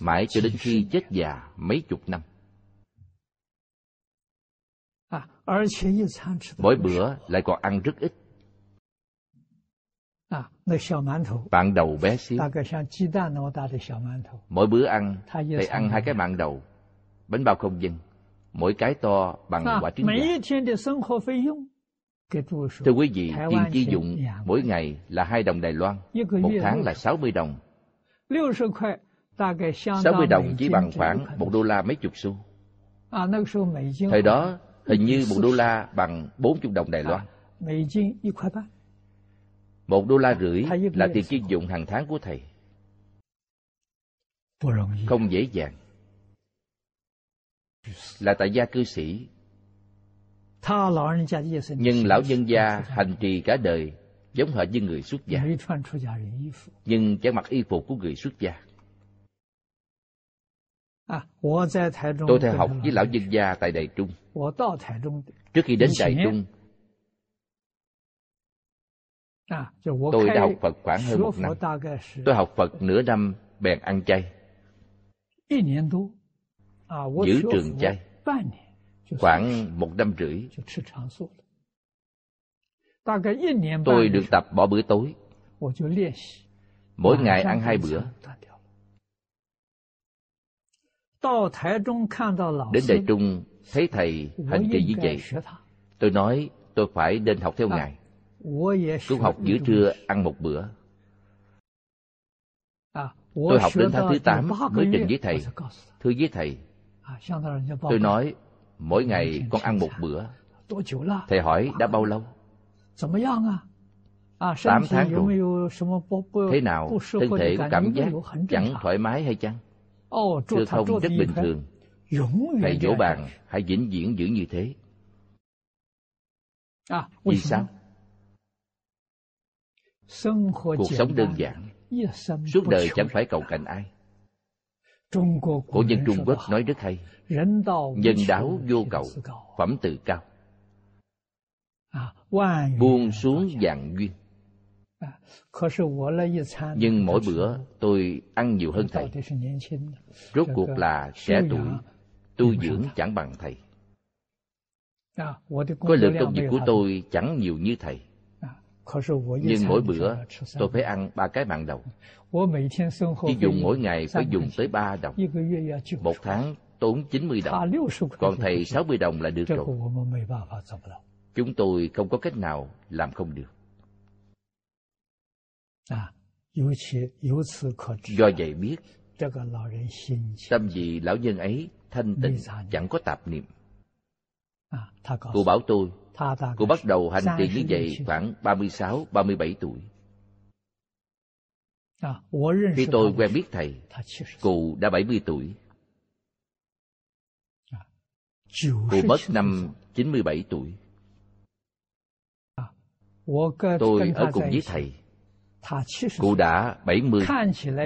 mãi cho đến khi chết già mấy chục năm. Mỗi bữa lại còn ăn rất ít. Bạn đầu bé xíu. Mỗi bữa ăn thầy ăn hai cái mạng đầu. Bánh bao không dân mỗi cái to bằng quả trứng gà. Thưa quý vị, tiền chi dụng mỗi ngày là hai đồng Đài Loan, một tháng là 60 đồng. 60 đồng chỉ bằng khoảng một đô la mấy chục xu. Thời đó, hình như một đô la bằng 40 đồng Đài Loan. Một đô la rưỡi là tiền chi dụng hàng tháng của thầy. Không dễ dàng. Là tại gia cư sĩ. Nhưng lão nhân gia hành trì cả đời giống hệt như người xuất gia. Nhưng chẳng mặc y phục của người xuất gia. Tôi theo học với lão nhân gia tại đài trung. Trước khi đến đài trung tôi đã học phật khoảng hơn một năm. tôi học phật nửa năm bèn ăn chay giữ trường chay khoảng một năm rưỡi。tôi được tập bỏ bữa tối mỗi ngày ăn hai bữa đến đại trung thấy thầy hành trì như vậy tôi nói tôi phải nên học theo ngài cũng học giữa trưa ăn một bữa。tôi học đến tháng thứ tám mới trình với thầy thưa với thầy tôi nói mỗi ngày con ăn một bữa. thầy hỏi đã bao lâu？tám tháng rồi。thế nào？thân thể có cảm giác chẳng thoải mái hay chăng？thưa không rất bình thường。thầy dỗ bàn hãy vĩnh viễn giữ như thế？vì sao cuộc sống đơn giản。suốt đời chẳng phải cầu cạnh ai cổ nhân trung quốc nói rất hay. Nhân đáo vô cầu phẩm tự cao. Buông xuống dạng duyên. nhưng mỗi bữa tôi ăn nhiều hơn thầy. rốt cuộc là trẻ tuổi tu dưỡng chẳng bằng thầy. Có lượng công việc của tôi chẳng nhiều như thầy nhưng mỗi bữa tôi phải ăn ba cái mạng đầu. chỉ dùng mỗi ngày phải dùng tới ba đồng。một tháng tốn 90 đồng còn thầy 60 đồng là được rồi. chúng tôi không có cách nào làm không được. do vậy biết tâm vị lão nhân ấy thanh tịnh chẳng có tạp niệm. Cô bảo tôi cô bắt đầu hành trì như vậy khoảng 36, 37 tuổi. Khi tôi quen biết thầy, cụ đã 70 tuổi. Cụ mất năm 97 tuổi. Tôi ở cùng với thầy. Cụ đã 70,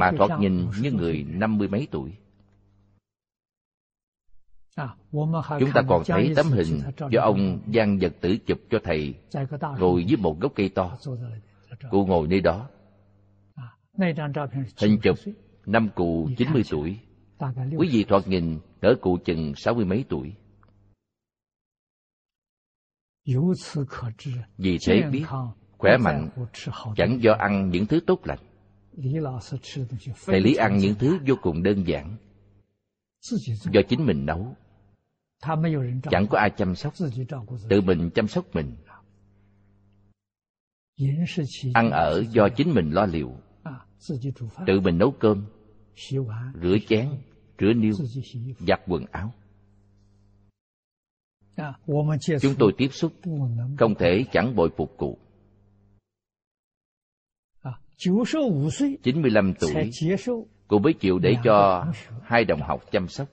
mà thoạt nhìn như người năm mươi mấy tuổi. Chúng ta còn thấy tấm hình do ông Giang Vật Tử chụp cho thầy ngồi dưới một gốc cây to. Cụ ngồi nơi đó. Hình chụp năm cụ 90 tuổi. Quý vị thoạt nhìn cỡ cụ chừng sáu mươi mấy tuổi. Vì thế biết khỏe mạnh chẳng do ăn những thứ tốt lành. Thầy Lý ăn những thứ vô cùng đơn giản do chính mình nấu chẳng có ai chăm sóc tự mình chăm sóc mình。ăn ở do chính mình lo liệu tự mình nấu cơm rửa chén rửa niêu giặt quần áo。chúng tôi tiếp xúc không thể chẳng bội phục cụ。95 tuổi, cô mới chịu để cho hai đồng học chăm sóc.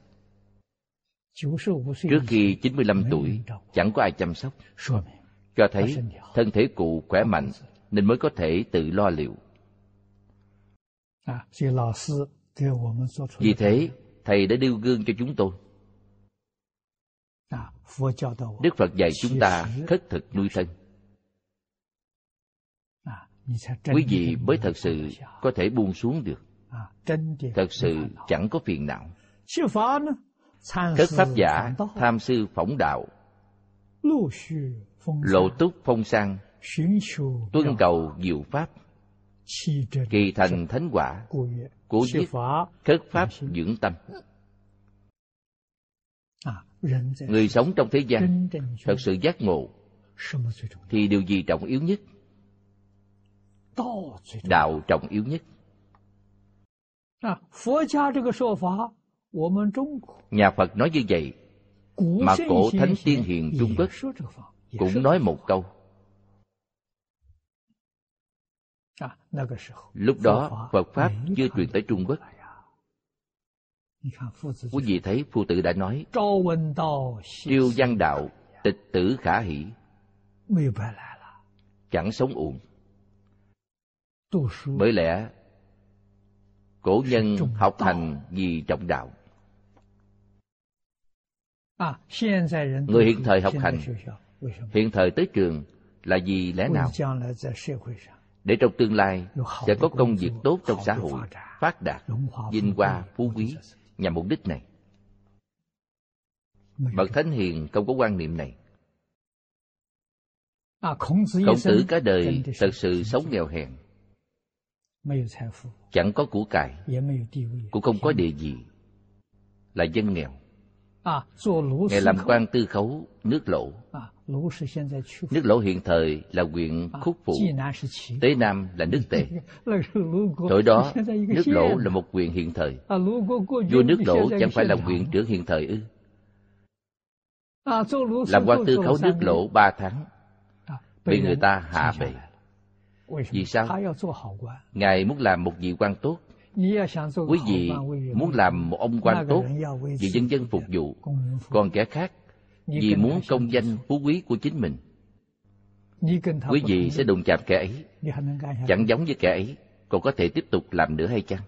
Trước khi 95 tuổi, chẳng có ai chăm sóc, cho thấy thân thể cụ khỏe mạnh nên mới có thể tự lo liệu. Vì thế, Thầy đã điêu gương cho chúng tôi. Đức Phật dạy chúng ta khất thực nuôi thân. Quý vị mới thật sự có thể buông xuống được. Thật sự chẳng có phiền não. Khất pháp giả, tham sư phỏng đạo, lộ túc phong sang, tuân cầu diệu pháp, kỳ thành thánh quả, cố giết khất pháp dưỡng tâm. Người sống trong thế gian thật sự giác ngộ. Thì điều gì trọng yếu nhất? Đạo trọng yếu nhất. Nhà Phật nói như vậy, mà cổ thánh tiên hiền Trung Quốc cũng nói một câu. Lúc đó Phật Pháp chưa truyền tới Trung Quốc. Quý vị thấy phu tử đã nói Triêu văn đạo tịch tử khả hỷ Chẳng sống uổng Bởi lẽ Cổ nhân học hành vì trọng đạo Người hiện thời học hành Hiện thời tới trường là vì lẽ nào? Để trong tương lai sẽ có công việc tốt trong xã hội, phát đạt, vinh hoa, phú quý nhằm mục đích này. Bậc Thánh Hiền không có quan niệm này. Khổng tử cả đời thật sự sống nghèo hèn. Chẳng có của cải, cũng không có địa vị, là dân nghèo. Ngài làm quan tư khấu nước lỗ. Nước lỗ hiện thời là huyện Khúc Phụ, Tế Nam là nước Tề. [LAUGHS] [LAUGHS] Thời đó, nước lỗ là một huyện hiện thời. Vua nước lỗ chẳng phải là huyện trưởng hiện thời ư. Làm quan tư khấu nước lỗ ba tháng, bị người ta hạ bệ. Vì sao? Ngài muốn làm một vị quan tốt, quý vị muốn làm một ông quan tốt vì dân dân phục vụ còn kẻ khác vì muốn công danh phú quý của chính mình. Quý vị sẽ đụng chạm kẻ ấy. Chẳng giống với kẻ ấy còn có thể tiếp tục làm nữa hay chăng?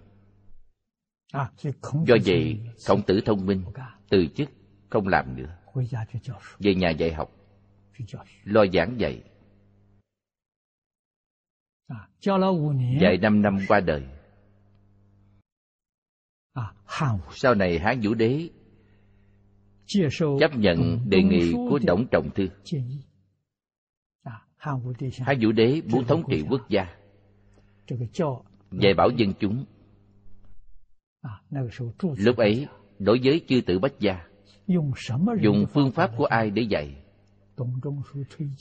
Do vậy khổng tử thông minh từ chức không làm nữa. Về nhà dạy học lo giảng dạy. Dạy năm năm qua đời sau này hán vũ đế chấp nhận đề nghị của Đổng Trọng Thư. Hán Vũ Đế muốn thống trị quốc gia, dạy bảo dân chúng. Lúc ấy, đối với chư tử Bách Gia, dùng phương pháp của ai để dạy?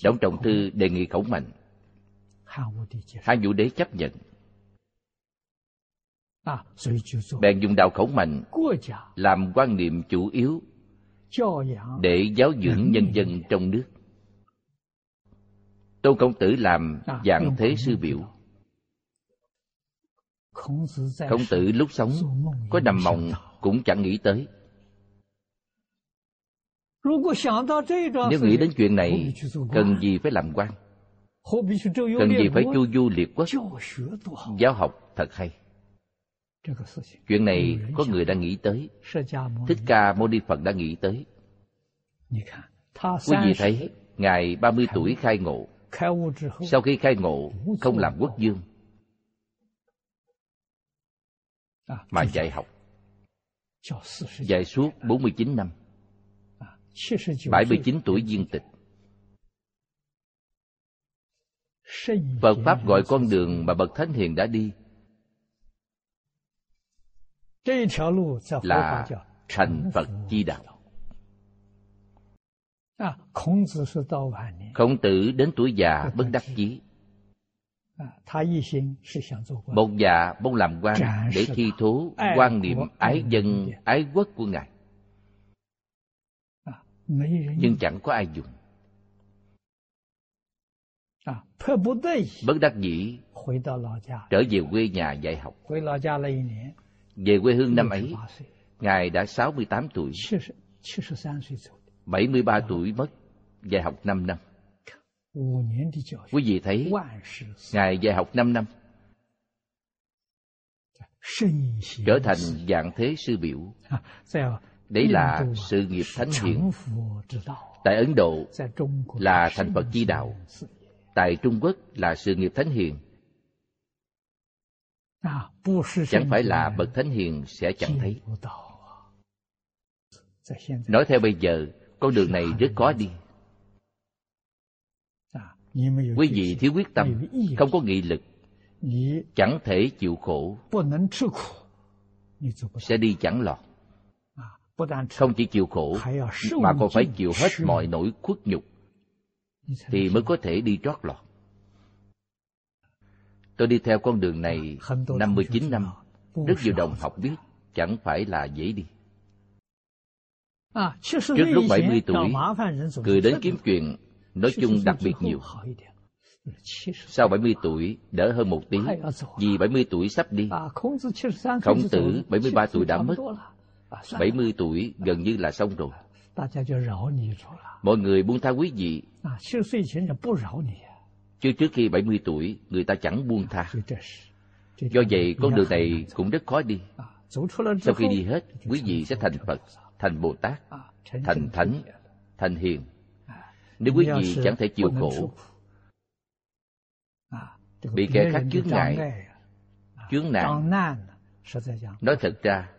Đổng Trọng Thư đề nghị khổng mạnh. Hán Vũ Đế chấp nhận. Bèn dùng đạo khẩu mạnh làm quan niệm chủ yếu để giáo dưỡng nhân dân trong nước. Tôn Công Tử làm dạng thế sư biểu. Khổng tử lúc sống có nằm mộng cũng chẳng nghĩ tới. Nếu nghĩ đến chuyện này, cần gì phải làm quan? Cần gì phải chu du liệt quốc? Giáo học thật hay. Chuyện này có người đã nghĩ tới. Thích Ca Mâu Ni Phật đã nghĩ tới. Quý vị thấy, Ngài 30 tuổi khai ngộ. Sau khi khai ngộ, không làm quốc dương. Mà dạy học. Dạy suốt 49 năm. 79 tuổi viên tịch. Phật Pháp gọi con đường mà Bậc Thánh Hiền đã đi là thành Phật chi đạo. Khổng tử đến tuổi già bất đắc chí. Một già mong làm quan để thi thố quan niệm ái dân, ái quốc của Ngài. Nhưng chẳng có ai dùng. Bất đắc dĩ trở về quê nhà dạy học. Về quê hương năm ấy, Ngài đã 68 tuổi. 73 tuổi mất, dạy học 5 năm. Quý vị thấy, Ngài dạy học 5 năm, trở thành dạng thế sư biểu. Đấy là sự nghiệp thánh hiền. Tại Ấn Độ là thành Phật chi đạo. Tại Trung Quốc là sự nghiệp thánh hiền. Chẳng phải là bậc thánh hiền sẽ chẳng thấy. Nói theo bây giờ, con đường này rất khó đi. Quý vị thiếu quyết tâm, không có nghị lực, chẳng thể chịu khổ, sẽ đi chẳng lọt. Không chỉ chịu khổ, mà còn phải chịu hết mọi nỗi khuất nhục, thì mới có thể đi trót lọt. Tôi đi theo con đường này 59 năm, rất nhiều đồng học biết, chẳng phải là dễ đi. Trước lúc 70 tuổi, cười đến kiếm chuyện, nói chung đặc biệt nhiều. Sau 70 tuổi, đỡ hơn một tí, vì 70 tuổi sắp đi. Khổng tử 73 tuổi đã mất, 70 tuổi gần như là xong rồi. Mọi người buông tha quý vị. Chứ trước khi 70 tuổi, người ta chẳng buông tha. Do vậy, con đường này cũng rất khó đi. Sau khi đi hết, quý vị sẽ thành Phật, thành Bồ Tát, thành Thánh, thành Hiền. Nếu quý vị chẳng thể chịu khổ, bị kẻ khác chướng ngại, chướng nạn, nói thật ra,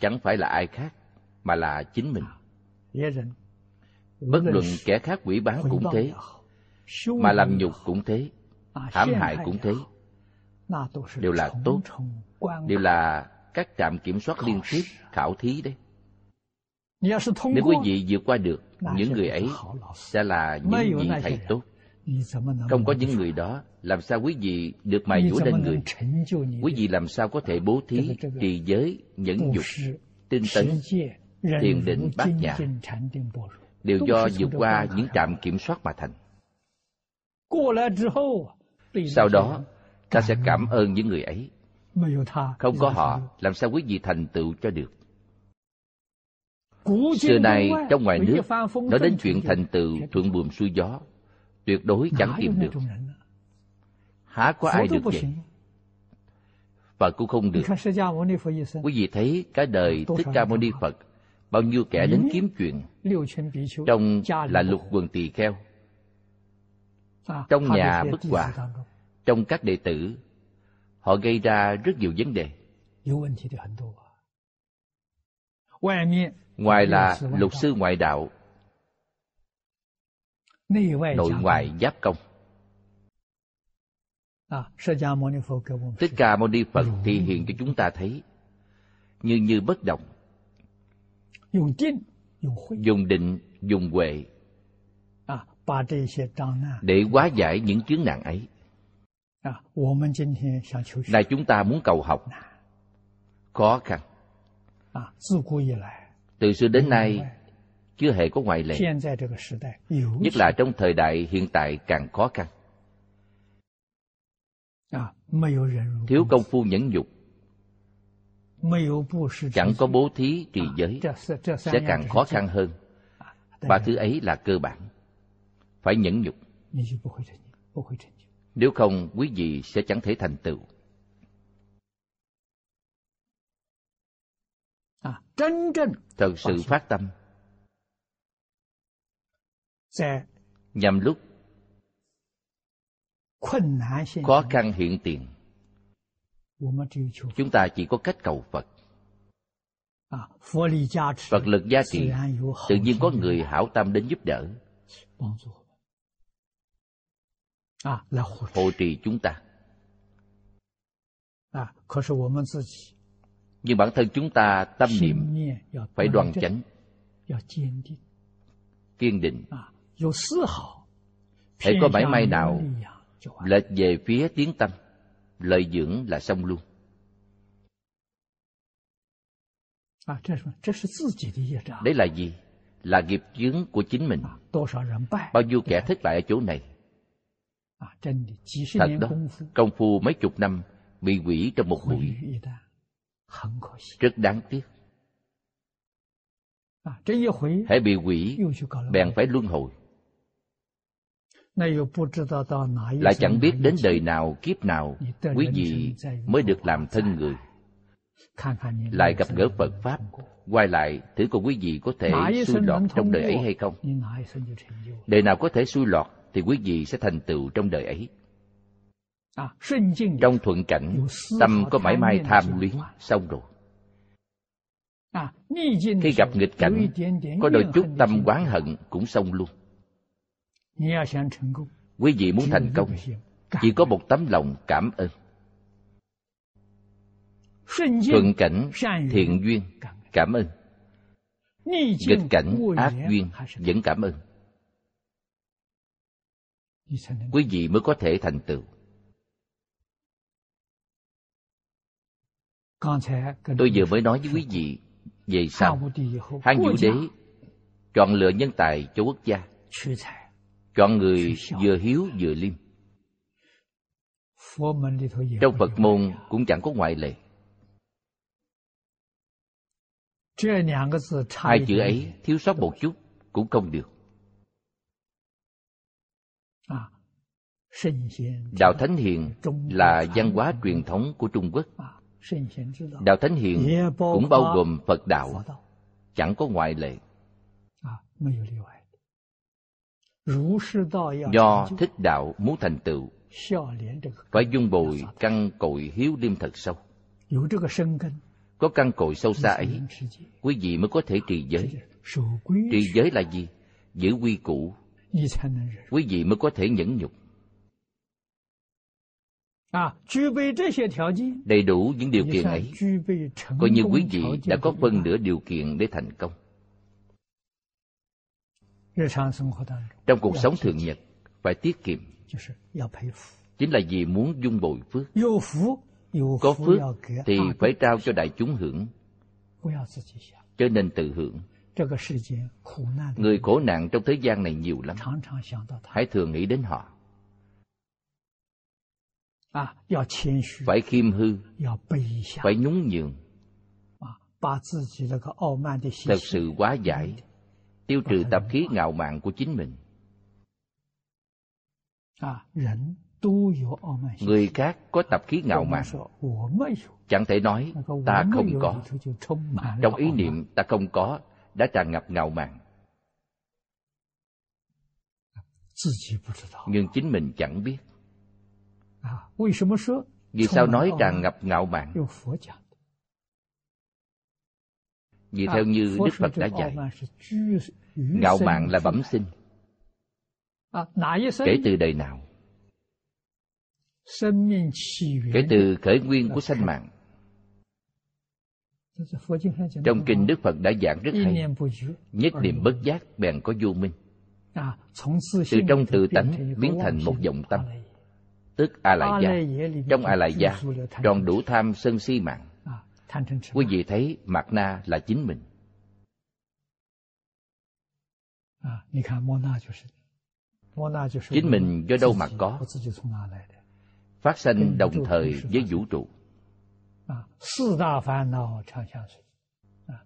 chẳng phải là ai khác, mà là chính mình. Bất luận kẻ khác quỷ bán cũng thế, mà làm nhục cũng thế, hãm hại cũng thế, đều là tốt, đều là các trạm kiểm soát liên tiếp khảo thí đấy. Nếu quý vị vượt qua được, những người ấy sẽ là những vị thầy tốt. Không có những người đó, làm sao quý vị được mài dũa lên người? Quý vị làm sao có thể bố thí, trì giới, nhẫn dục, tinh tấn, thiền định bát nhã, đều do vượt qua những trạm kiểm soát mà thành. Sau đó, ta sẽ cảm ơn những người ấy. Không có họ, làm sao quý vị thành tựu cho được? Xưa nay, trong ngoài nước, nói đến chuyện thành tựu thuận buồm xuôi gió, tuyệt đối chẳng tìm được. Há có ai được vậy? Phật cũng không được. Quý vị thấy cái đời Thích Ca Mâu Ni Phật, bao nhiêu kẻ đến kiếm chuyện, trong là lục quần tỳ kheo, trong nhà bức quả, trong các đệ tử, họ gây ra rất nhiều vấn đề. Ngoài là lục sư ngoại đạo, nội ngoại giáp công. Thích Ca Mâu Ni Phật thì hiện cho chúng ta thấy. Như như bất động, dùng định, dùng huệ để hóa giải những chướng nạn ấy. Này chúng ta muốn cầu học, khó khăn. Từ xưa đến nay, chưa hề có ngoại lệ. Nhất là trong thời đại hiện tại càng khó khăn. Thiếu công phu nhẫn nhục, chẳng có bố thí trì giới, sẽ càng khó khăn hơn. Ba thứ ấy là cơ bản phải nhẫn nhục. Nếu không quý vị sẽ chẳng thể thành tựu. Thật sự phát tâm. Nhằm lúc khó khăn hiện tiền chúng ta chỉ có cách cầu phật. Phật lực gia trì tự nhiên có người hảo tâm đến giúp đỡ hộ trì chúng ta. nhưng bản thân chúng ta tâm niệm phải đoàn chánh kiên định。hãy có mảy may nào lệch về phía tiếng tâm lợi dưỡng là xong luôn。đấy là gì? Là nghiệp chướng của chính mình。bao nhiêu kẻ thất bại ở chỗ này Thật đó, công phu mấy chục năm bị quỷ trong một buổi. Rất đáng tiếc. hãy bị quỷ bèn phải luân hồi lại chẳng biết đến đời nào kiếp nào quý vị mới được làm thân người lại gặp gỡ phật pháp quay lại thử coi quý vị có thể xui lọt trong đời ấy hay không đời nào có thể xui lọt thì quý vị sẽ thành tựu trong đời ấy? Trong thuận cảnh tâm có mãi may tham luyến xong rồi. Khi gặp nghịch cảnh có đôi chút tâm quán hận cũng xong luôn. Quý vị muốn thành công chỉ có một tấm lòng cảm ơn. Thuận cảnh thiện duyên cảm ơn. nghịch cảnh ác duyên vẫn cảm ơn quý vị mới có thể thành tựu. Tôi vừa mới nói với quý vị về sau. Hán vũ đế chọn lựa nhân tài cho quốc gia. Chọn người vừa hiếu vừa liêm. Trong phật môn cũng chẳng có ngoại lệ. Hai chữ ấy thiếu sót một chút cũng không được đạo thánh hiền là văn hóa truyền thống của trung quốc. Đạo thánh hiền cũng bao gồm phật đạo, chẳng có ngoại lệ. Do thích đạo muốn thành tựu, phải dung bồi căn cội hiếu liêm thật sâu. Có căn cội sâu xa ấy, quý vị mới có thể trì giới. Trì giới là gì? Giữ quy củ. Quý vị mới có thể nhẫn nhục đầy đủ những điều kiện ấy. coi như quý vị đã có phân nửa điều kiện để thành công. trong cuộc sống thường nhật phải tiết kiệm. chính là vì muốn dung bồi phước. có phước thì phải trao cho đại chúng hưởng. cho nên tự hưởng. người khổ nạn trong thế gian này nhiều lắm. hãy thường nghĩ đến họ phải khiêm hư phải nhún nhường。thật sự quá giải tiêu trừ tập khí ngạo mạn của chính mình。người khác có tập khí ngạo mạn。chẳng thể nói ta không có。trong ý niệm ta không có đã tràn ngập ngạo mạn。nhưng chính mình chẳng biết vì sao nói tràn ngập ngạo mạn？vì theo như đức phật đã dạy ngạo mạn là bẩm sinh kể từ đời nào？kể từ khởi nguyên của sanh mạng。trong kinh đức phật đã giảng rất hay nhất niệm bất giác bèn có vô minh từ trong tự tánh biến thành một vọng tâm tức a lại gia trong a lại gia tròn đủ tham sân si mạng. Quý vị thấy mạt na là chính mình. Chính mình do đâu mà có? phát sanh đồng thời với vũ trụ.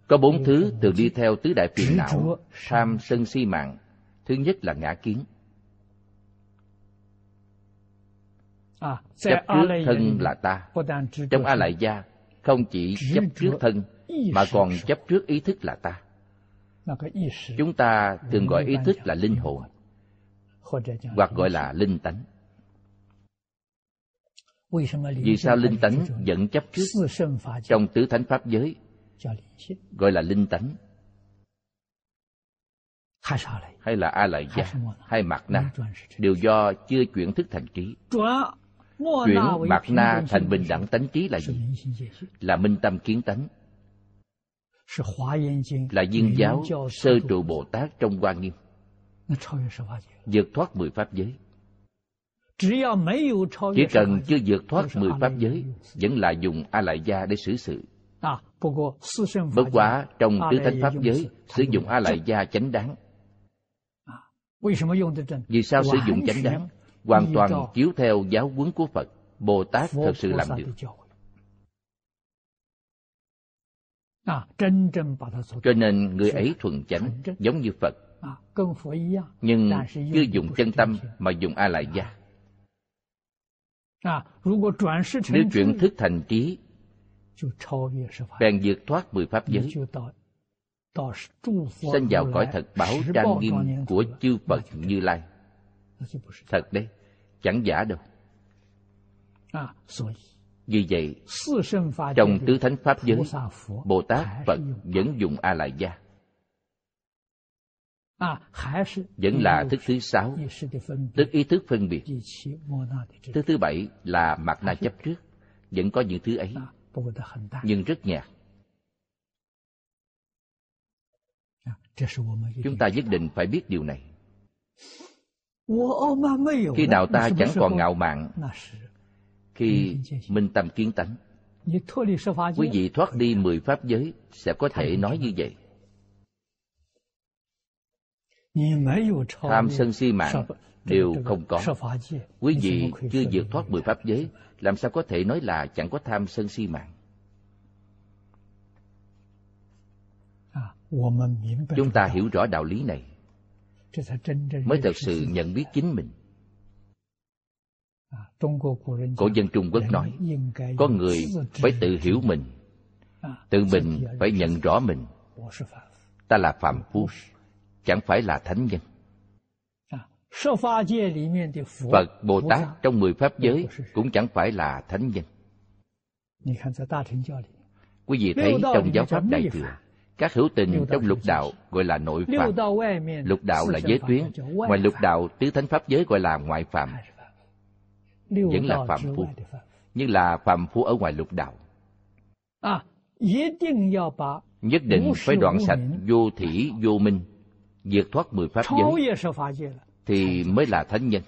Có bốn thứ thường đi theo tứ đại phiền não tham sân si mạng. Thứ nhất là ngã kiến chấp trước thân là ta. trong a lại gia không chỉ chấp trước thân mà còn chấp trước ý thức là ta. Chúng ta thường gọi ý thức là linh hồn hoặc gọi là linh tánh. Vì sao linh tánh vẫn chấp trước trong tứ thánh pháp giới gọi là linh tánh? Hay là a lại gia hay mạt na đều do chưa chuyển thức thành trí chuyển mạt na thành bình đẳng tánh trí là gì? Là minh tâm kiến tánh. Là viên giáo sơ trụ bồ tát trong hoa nghiêm. Vượt thoát mười pháp giới. Chỉ cần chưa vượt thoát mười pháp giới vẫn là dùng a lại gia để xử sự. Bất quá trong tứ thánh pháp giới sử dụng a lại gia chánh đáng. Vì sao sử dụng chánh đáng hoàn toàn chiếu theo giáo huấn của phật bồ tát thật sự làm được. Cho nên người ấy thuần chánh giống như phật. Nhưng chưa dùng chân tâm mà dùng a lại gia. Nếu chuyển thức thành trí bèn vượt thoát mười pháp giới. sanh vào cõi thật báo trang nghiêm của chư phật như lai thật đấy. Chẳng giả đâu. Vì vậy trong tứ thánh pháp giới bồ tát phật vẫn dùng a lại gia vẫn là thức thứ sáu. Tức ý thức phân biệt. thức thứ bảy là mặt na chấp trước. Vẫn có những thứ ấy. Nhưng rất nhạt. Chúng ta nhất định phải biết điều này khi nào ta chẳng còn ngạo mạn？khi minh tâm kiến tánh。quý vị thoát đi mười pháp giới sẽ có thể nói như vậy。tham sân si mạng đều không có。quý vị chưa vượt thoát mười pháp giới làm sao có thể nói là chẳng có tham sân si mạng？chúng ta hiểu rõ đạo lý này mới thật sự nhận biết chính mình. Cổ dân trung quốc nói có người phải tự hiểu mình tự mình phải nhận rõ mình. Ta là phạm phu chẳng phải là thánh nhân. Phật bồ tát trong mười pháp giới cũng chẳng phải là thánh nhân. Quý vị thấy trong giáo pháp đại thừa các hữu tình trong lục đạo gọi là nội phạm. lục đạo là giới tuyến ngoài lục đạo tứ thánh pháp giới gọi là ngoại phạm. Vẫn là phạm phu nhưng là phạm phu ở ngoài lục đạo. Nhất định phải đoạn sạch vô thủy vô minh vượt thoát mười pháp giới. Thì mới là thánh nhân.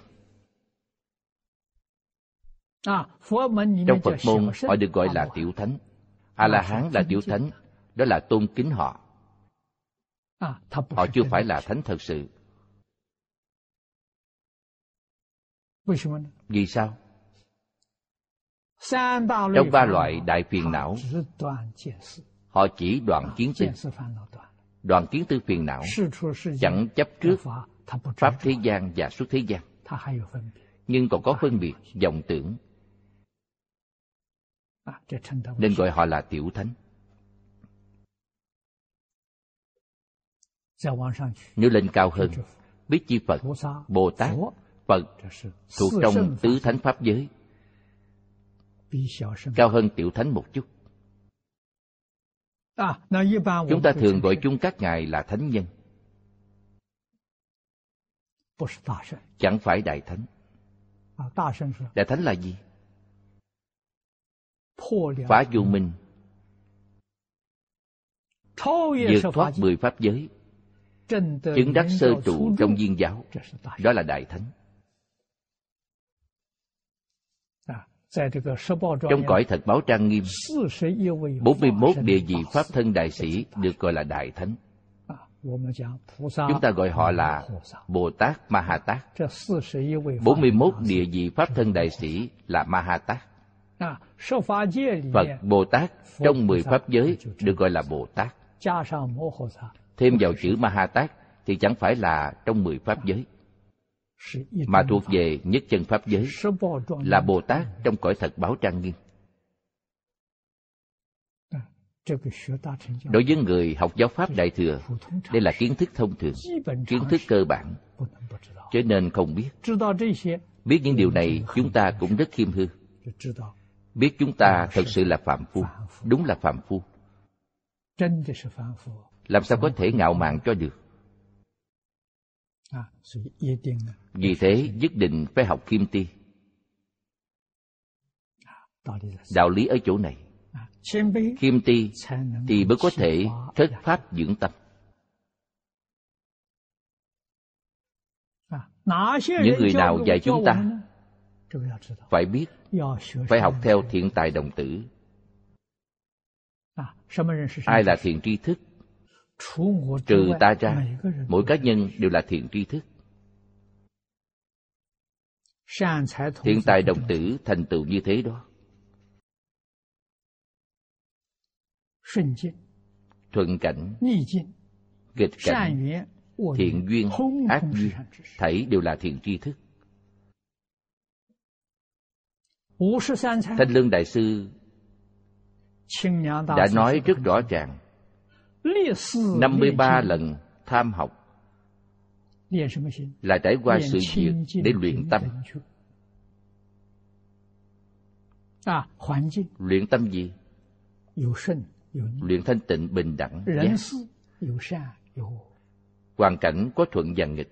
Trong phật môn họ được gọi là tiểu thánh. A la hán là tiểu thánh đó là tôn kính họ. Họ chưa phải là thánh thật sự. Vì sao? Trong ba loại đại phiền não họ chỉ đoạn kiến tư. Đoạn kiến tư phiền não chẳng chấp trước pháp thế gian và xuất thế gian. Nhưng còn có phân biệt vọng tưởng. nên gọi họ là tiểu thánh nếu lên cao hơn biết chi phật bồ tát phật thuộc trong tứ thánh pháp giới. Cao hơn tiểu thánh một chút. Chúng ta thường gọi chung các ngài là thánh nhân. Chẳng phải đại thánh. Đại thánh là gì? Phá vô minh. Vượt thoát mười pháp giới chứng đắc sơ trụ trong viên giáo. Đó là đại thánh. Trong cõi thật báo trang nghiêm 41 địa vị pháp thân đại sĩ được gọi là đại thánh. Chúng ta gọi họ là bồ tát ma ha tát. 41 địa vị pháp thân đại sĩ là ma ha tát. Phật bồ tát trong mười pháp giới được gọi là bồ tát thêm vào chữ ma thì chẳng phải là trong mười pháp giới. Mà thuộc về nhất chân pháp giới, là bồ tát trong cõi thật báo trang nghiêm. Đối với người học giáo pháp đại thừa, đây là kiến thức thông thường, kiến thức cơ bản. Cho nên không biết biết những điều này chúng ta cũng rất khiêm hư. Biết chúng ta thật sự là phạm phu, đúng là phạm phu làm sao có thể ngạo mạn cho được? Vì thế nhất định phải học kim ti. Đạo lý ở chỗ này. Kim ti thì mới có thể thất pháp dưỡng tâm. Những người nào dạy chúng ta phải biết phải học theo thiện tài đồng tử. Ai là thiện tri thức trừ ta ra, mỗi cá nhân đều là thiện tri thức. Thiện tài đồng tử thành tựu như thế đó. Thuận cảnh, nghịch cảnh, thiện duyên, ác duyên thảy đều là thiện tri thức. Thanh lương đại sư đã nói rất rõ ràng 53 lần tham học là trải qua sự việc để luyện tâm. luyện tâm gì? luyện thanh tịnh bình đẳng giác hoàn cảnh có thuận và nghịch.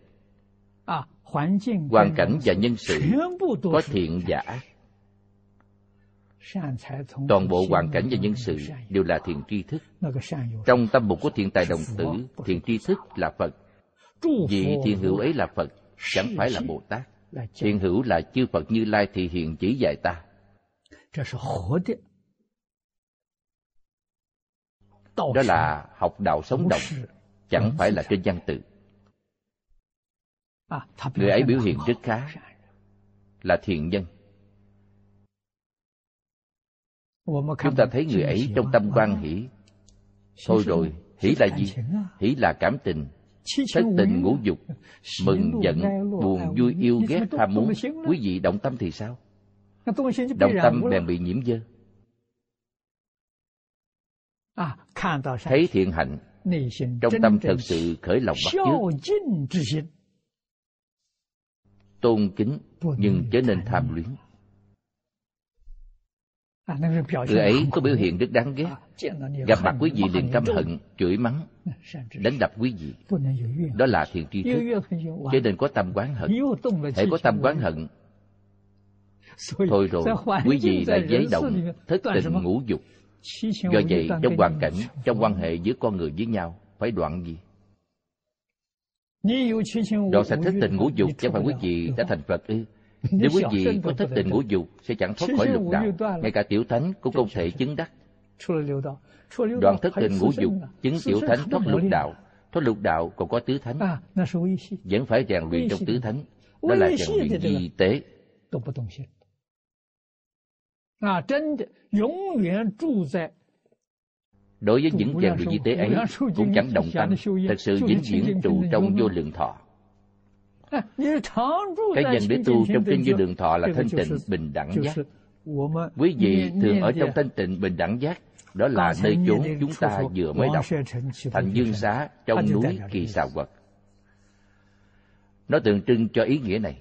hoàn cảnh và nhân sự có thiện và ác toàn bộ hoàn cảnh và nhân sự đều là thiện tri thức. trong tâm mục của thiện tài đồng tử thiện tri thức là phật。vị thiện hữu ấy là phật chẳng phải là bồ tát thiện hữu là chư phật như lai thì hiện chỉ dạy ta. đó là học đạo sống động chẳng phải là trên văn tự người ấy biểu hiện rất khá là thiện nhân chúng ta thấy người ấy trong tâm quan hỷ. Thôi rồi hỷ là gì? hỷ là cảm tình. Thất tình ngũ dục mừng giận buồn vui yêu ghét ham muốn. quý vị động tâm thì sao? Động tâm bèn bị nhiễm dơ. Thấy thiện hạnh. Trong tâm thật sự khởi lòng bắt chước. tôn kính nhưng trở nên tham luyến người ấy có biểu hiện rất đáng ghét. gặp mặt quý vị liền căm hận chửi mắng đánh đập quý vị. Đó là thiện tri thức. Cho nên có tâm quán hận. Hãy có tâm quán hận. Thôi rồi quý vị lại giấy động thất tình ngũ dục. do vậy trong hoàn cảnh trong quan hệ giữa con người với nhau phải đoạn gì? Đoạn sạch thất tình ngũ dục chẳng phải quý vị đã thành phật ư nếu quý vị có thất tình ngũ dục sẽ chẳng thoát khỏi lục đạo ngay cả tiểu thánh cũng không thể chứng đắc. Đoạn thất tình ngũ dục chứng tiểu thánh thoát lục đạo thoát lục đạo còn có tứ thánh. Vẫn phải rèn luyện trong tứ thánh đó là rèn luyện di tế. Đối với những rèn luyện di tế ấy cũng chẳng động tâm thật sự vĩnh viễn trụ trong vô lượng thọ cái dành để tu trong kinh vô lượng thọ là thanh tịnh bình đẳng giác quý vị thường ở trong thanh tịnh bình đẳng giác đó là nơi chốn chúng ta vừa mới đọc thành dương xá trong núi kỳ xà quật nó tượng trưng cho ý nghĩa này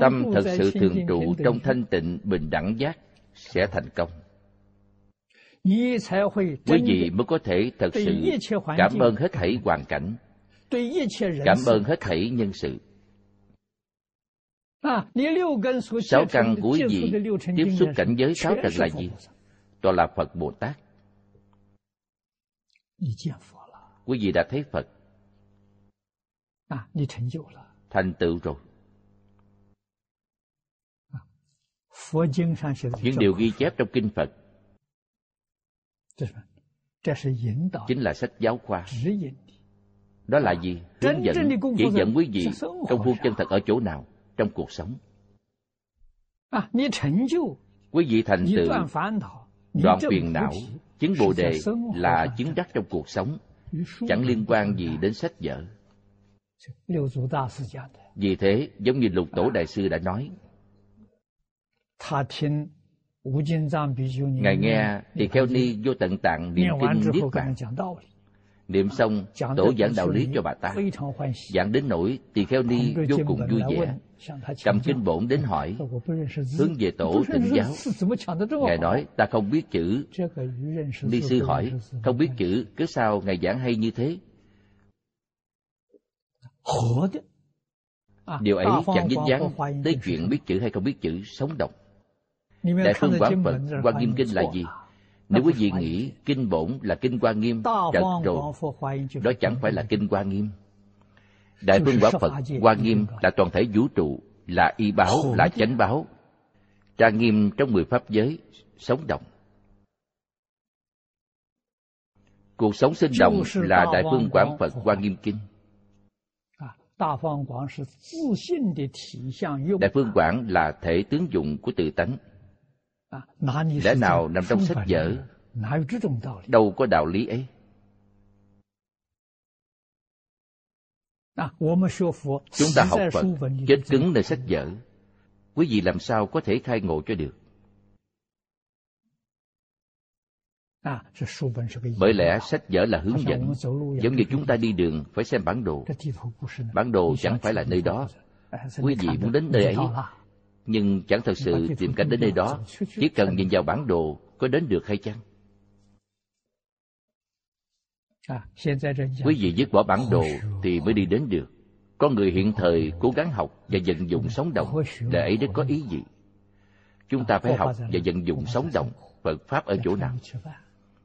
tâm thật sự thường trụ trong thanh tịnh bình đẳng giác sẽ thành công quý vị mới có thể thật sự cảm ơn hết thảy hoàn cảnh cảm ơn hết thảy nhân sự. sáu căn của vị tiếp xúc cảnh giới sáu trần là gì? đó là phật bồ tát. quý vị đã thấy phật. thành tựu rồi. những điều ghi chép trong kinh phật. chính là sách giáo khoa đó là gì? Hướng dẫn chỉ dẫn quý vị công phu chân thật ở chỗ nào trong cuộc sống. Quý vị thành tựu đoạn phiền não chứng bồ đề là chứng đắc trong cuộc sống. Chẳng liên quan gì đến sách vở. Vì thế giống như lục tổ đại sư đã nói ngài nghe thì kheo ni vô tận tạng niệm kinh niết bàn niệm xong tổ giảng đạo lý cho bà ta giảng đến nỗi tỳ kheo ni vô cùng vui vẻ cầm kinh bổn đến hỏi hướng về tổ thỉnh giáo ngài nói ta không biết chữ ni sư hỏi không biết chữ cứ sao ngài giảng hay như thế điều ấy chẳng dính dáng tới chuyện biết chữ hay không biết chữ sống động đại phương quán phật quan nghiêm kinh là gì nếu quý vị nghĩ kinh bổn là kinh quan nghiêm trật rồi đó chẳng phải là kinh quan nghiêm. Đại phương quả phật quan nghiêm là toàn thể vũ trụ là y báo là chánh báo trang nghiêm trong mười pháp giới sống động cuộc sống sinh động là đại phương quảng phật quan nghiêm kinh. Đại phương quảng là thể tướng dụng của tự tánh lẽ nào nằm trong sách vở? đâu có đạo lý ấy. Chúng ta học phật chết cứng nơi sách vở. Quý vị làm sao có thể khai ngộ cho được? Bởi lẽ sách vở là hướng dẫn. giống như chúng ta đi đường phải xem bản đồ. Bản đồ chẳng phải là nơi đó. quý vị muốn đến nơi ấy nhưng chẳng thật sự tìm cách đến nơi đó. chỉ cần nhìn vào bản đồ có đến được hay chăng? Quý vị dứt bỏ bản đồ thì mới đi đến được. Con người hiện thời cố gắng học và vận dụng sống động. Để ấy đó có ý gì? Chúng ta phải học và vận dụng sống động. Phật pháp ở chỗ nào?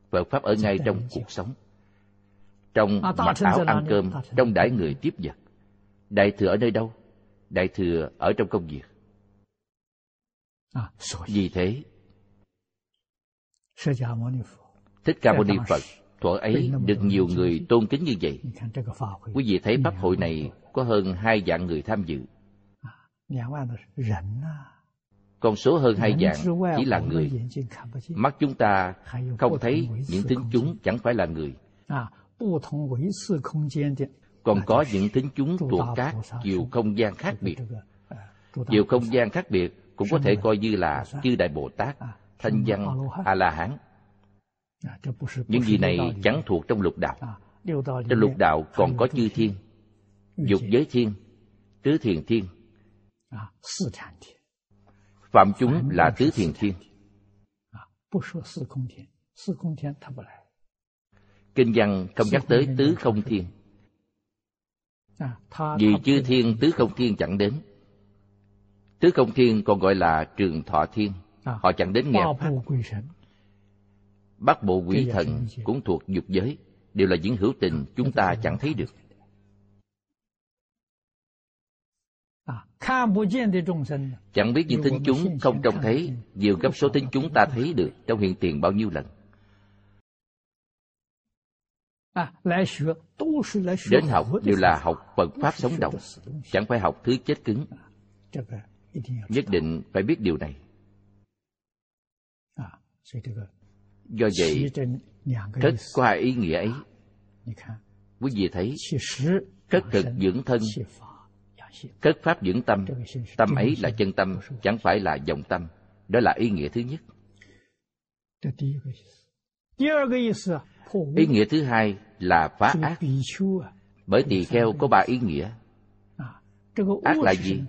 phật pháp ở ngay trong cuộc sống. Trong mặc áo ăn cơm trong đãi người tiếp vật. Đại thừa ở nơi đâu? Đại thừa ở trong công việc vì thế thích ca mâu ni phật thuở ấy được nhiều người tôn kính như vậy。quý vị thấy pháp hội này có hơn hai vạn người tham dự。con số hơn hai vạn chỉ là người。mắt chúng ta không thấy những thính chúng chẳng phải là người。còn có những thính chúng thuộc các chiều không gian khác biệt。chiều không gian khác biệt cũng có thể coi như là chư đại bồ tát, thanh văn, a la hán. Những gì này chẳng thuộc trong lục đạo. Trong lục đạo còn có chư thiên, dục giới thiên, tứ thiền thiên. Phạm chúng là tứ thiền thiên. Kinh văn không nhắc tới tứ không thiên. Vì chư thiên, tứ không thiên chẳng đến tứ không thiên còn gọi là trường thọ thiên. Họ chẳng đến nghe pháp bắc. Bộ quỷ thần. Cũng thuộc dục giới đều là những hữu tình chúng ta chẳng thấy được. Chẳng biết những tính chúng không trông thấy nhiều gấp số tính chúng ta thấy được trong hiện tiền bao nhiêu lần. Đến học đều là học phật pháp sống động chẳng phải học thứ chết cứng nhất định phải biết điều này. Do vậy thất có hai ý nghĩa ấy. Quý vị thấy cất thực dưỡng thân cất pháp dưỡng tâm tâm ấy là chân tâm chẳng phải là dòng tâm. Đó là ý nghĩa thứ nhất. Ý nghĩa thứ hai là phá ác. bởi tỳ kheo có ba ý nghĩa. Ác là gì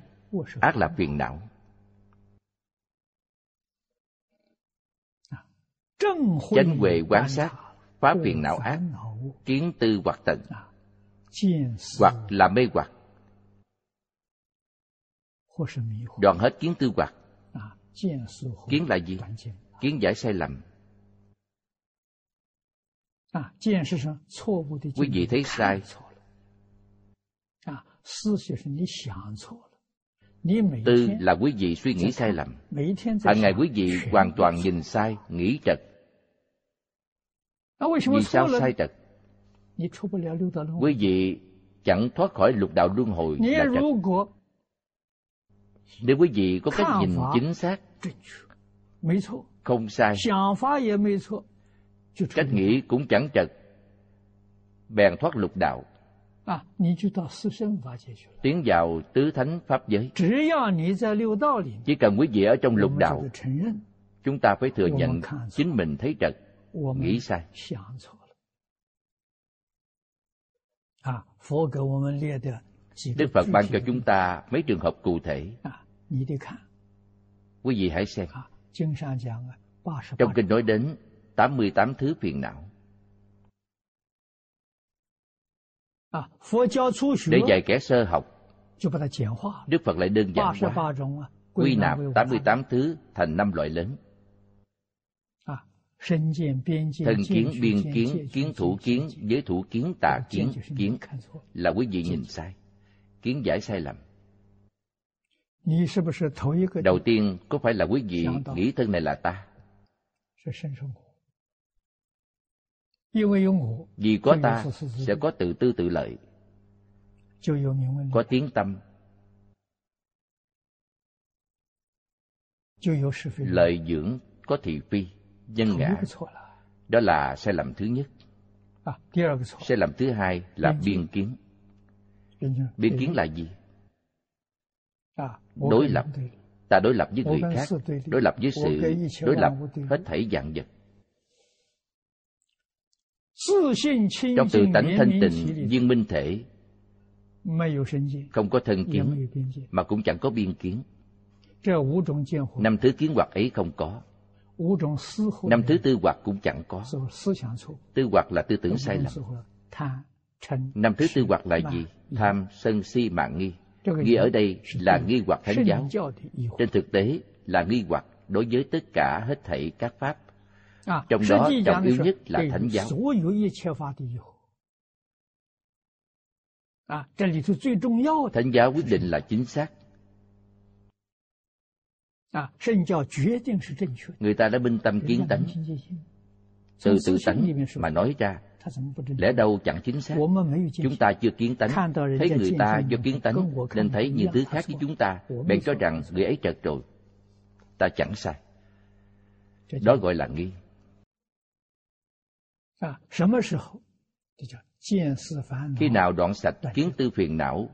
ác là phiền não. Chánh huệ quán sát phá phiền não ác kiến tư hoặc tận hoặc là mê hoặc. Đoạn hết kiến tư hoặc. Kiến là gì? Kiến giải sai lầm. Quý vị thấy sai tư là quý vị suy nghĩ sai lầm. Hàng ngày quý vị hoàn toàn nhìn sai nghĩ trật. Vì sao sai trật? Quý vị chẳng thoát khỏi lục đạo luân hồi là trật. Nếu quý vị có cách nhìn chính xác không sai. Cách nghĩ cũng chẳng trật. Bèn thoát lục đạo tiến vào tứ thánh pháp giới chỉ cần quý vị ở trong lục đạo chúng ta phải thừa nhận chính mình thấy trật nghĩ sai Đức Phật ban cho chúng ta mấy trường hợp cụ thể. Quý vị hãy xem. Trong kinh nói đến 88 thứ phiền não. Để dạy kẻ sơ học, Đức Phật lại đơn giản hóa, quy nạp 88 thứ thành năm loại lớn. Thân kiến, biên kiến, kiến thủ kiến, giới thủ kiến, tà kiến, kiến là quý vị nhìn sai, kiến giải sai lầm. Đầu tiên, có phải là quý vị nghĩ thân này là ta? Vì có ta, sẽ có tự tư tự lợi, có tiếng tâm, lợi dưỡng, có thị phi, nhân ngã. đó là sai lầm thứ nhất. Sai lầm thứ hai là biên kiến. Biên kiến là gì? Đối lập. ta đối lập với người khác đối lập với sự đối lập hết thảy dạng vật trong tự tánh thanh tịnh viên minh thể không có thân kiến mà cũng chẳng có biên kiến. năm thứ kiến hoặc ấy không có. năm thứ tư hoặc cũng chẳng có. tư hoặc là tư tưởng sai lầm. năm thứ tư hoặc là gì tham sân si mạng nghi. Nghi ở đây là nghi hoặc thánh giáo. trên thực tế là nghi hoặc đối với tất cả hết thảy các pháp trong đó trọng yếu nhất là thánh giáo。thánh giáo quyết định là chính xác。người ta đã minh tâm kiến tánh。từ tự tánh mà nói ra lẽ đâu chẳng chính xác? chúng ta chưa kiến tánh. Thấy người ta do kiến tánh nên thấy những thứ khác với chúng ta. bèn cho rằng người ấy trật rồi. Ta chẳng sai. Đó gọi là nghi khi nào đoạn sạch kiến tư phiền não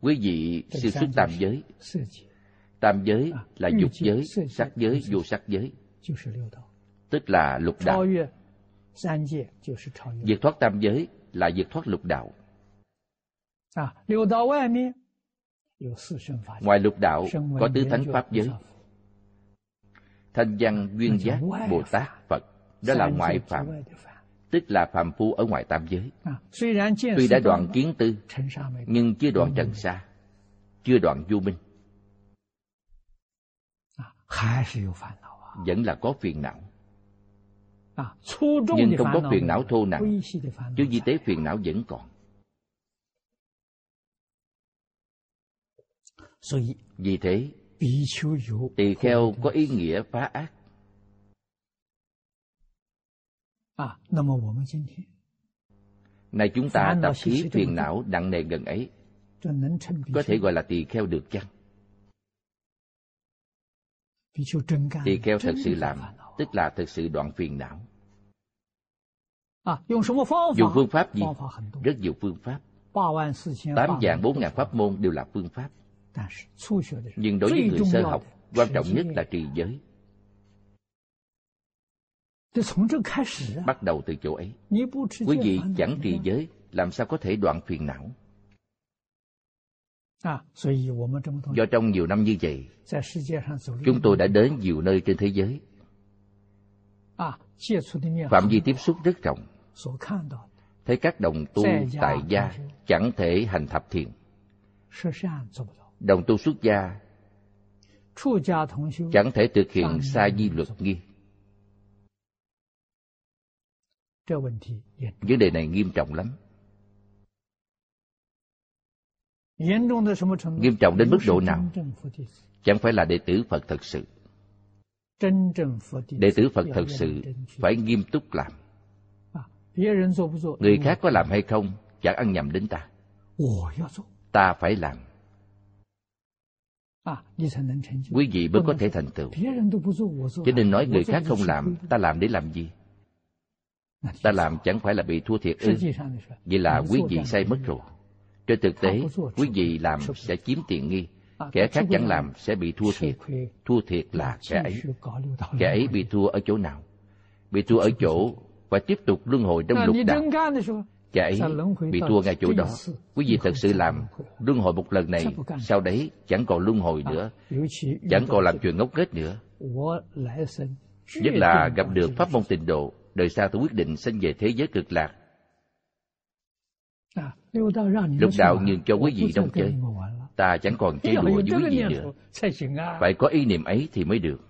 quý vị siêu xuất tam giới。tam giới là dục giới sắc giới vô sắc giới. tức là lục đạo. diệt thoát tam giới là diệt thoát lục đạo. ngoài lục đạo có tứ thánh pháp giới thanh văn duyên giác bồ tát phật. Đó là ngoại phạm tức là phàm phu ở ngoài tam giới. Tuy đã đoạn kiến tư nhưng chưa đoạn trần sa chưa đoạn du minh. Vẫn là có phiền não. Nhưng không có phiền não thô nặng. chứ di tế phiền não vẫn còn. Vì thế tỳ kheo có ý nghĩa phá ác. Này chúng ta tập khí phiền não nặng nề gần ấy. có thể gọi là tỳ kheo được chăng? tỳ kheo thật sự làm tức là thật sự đoạn phiền não. Dùng phương pháp. gì? Rất nhiều phương pháp. Tám dạng bốn ngàn pháp môn đều là phương pháp nhưng đối với người sơ học quan trọng nhất là trì giới. Bắt đầu từ chỗ ấy. quý vị chẳng trì giới làm sao có thể đoạn phiền não? Do trong nhiều năm như vậy chúng tôi đã đến nhiều nơi trên thế giới. Phạm vi tiếp xúc rất rộng. Thấy các đồng tu tại gia chẳng thể hành thập thiền đồng tu xuất gia chẳng thể thực hiện sa di luật nghi vấn đề này nghiêm trọng lắm. nghiêm trọng đến mức độ nào？chẳng phải là đệ tử phật thật sự. đệ tử phật thật sự phải nghiêm túc làm. Người khác có làm hay không chẳng ăn nhầm đến ta. ta phải làm quý vị mới có thể thành tựu。cho nên nói người khác không làm ta làm để làm gì？ta làm chẳng phải là bị thua thiệt ư？vậy là quý vị sai mất rồi。Trên thực tế quý vị làm sẽ chiếm tiện nghi kẻ khác chẳng làm sẽ bị thua thiệt。thua thiệt là kẻ ấy。kẻ ấy bị thua ở chỗ nào bị thua ở chỗ và tiếp tục luân hồi trong lục đạo Cha ấy bị thua ngay chỗ đó. Quý vị thật sự làm luân hồi một lần này, sau đấy chẳng còn luân hồi nữa, chẳng còn làm chuyện ngốc nghếch nữa. Nhất là gặp được pháp môn tịnh độ, đời sau tôi quyết định sinh về thế giới cực lạc. Lục đạo nhường cho quý vị đông chơi, ta chẳng còn chơi đùa với quý vị nữa. Phải có ý niệm ấy thì mới được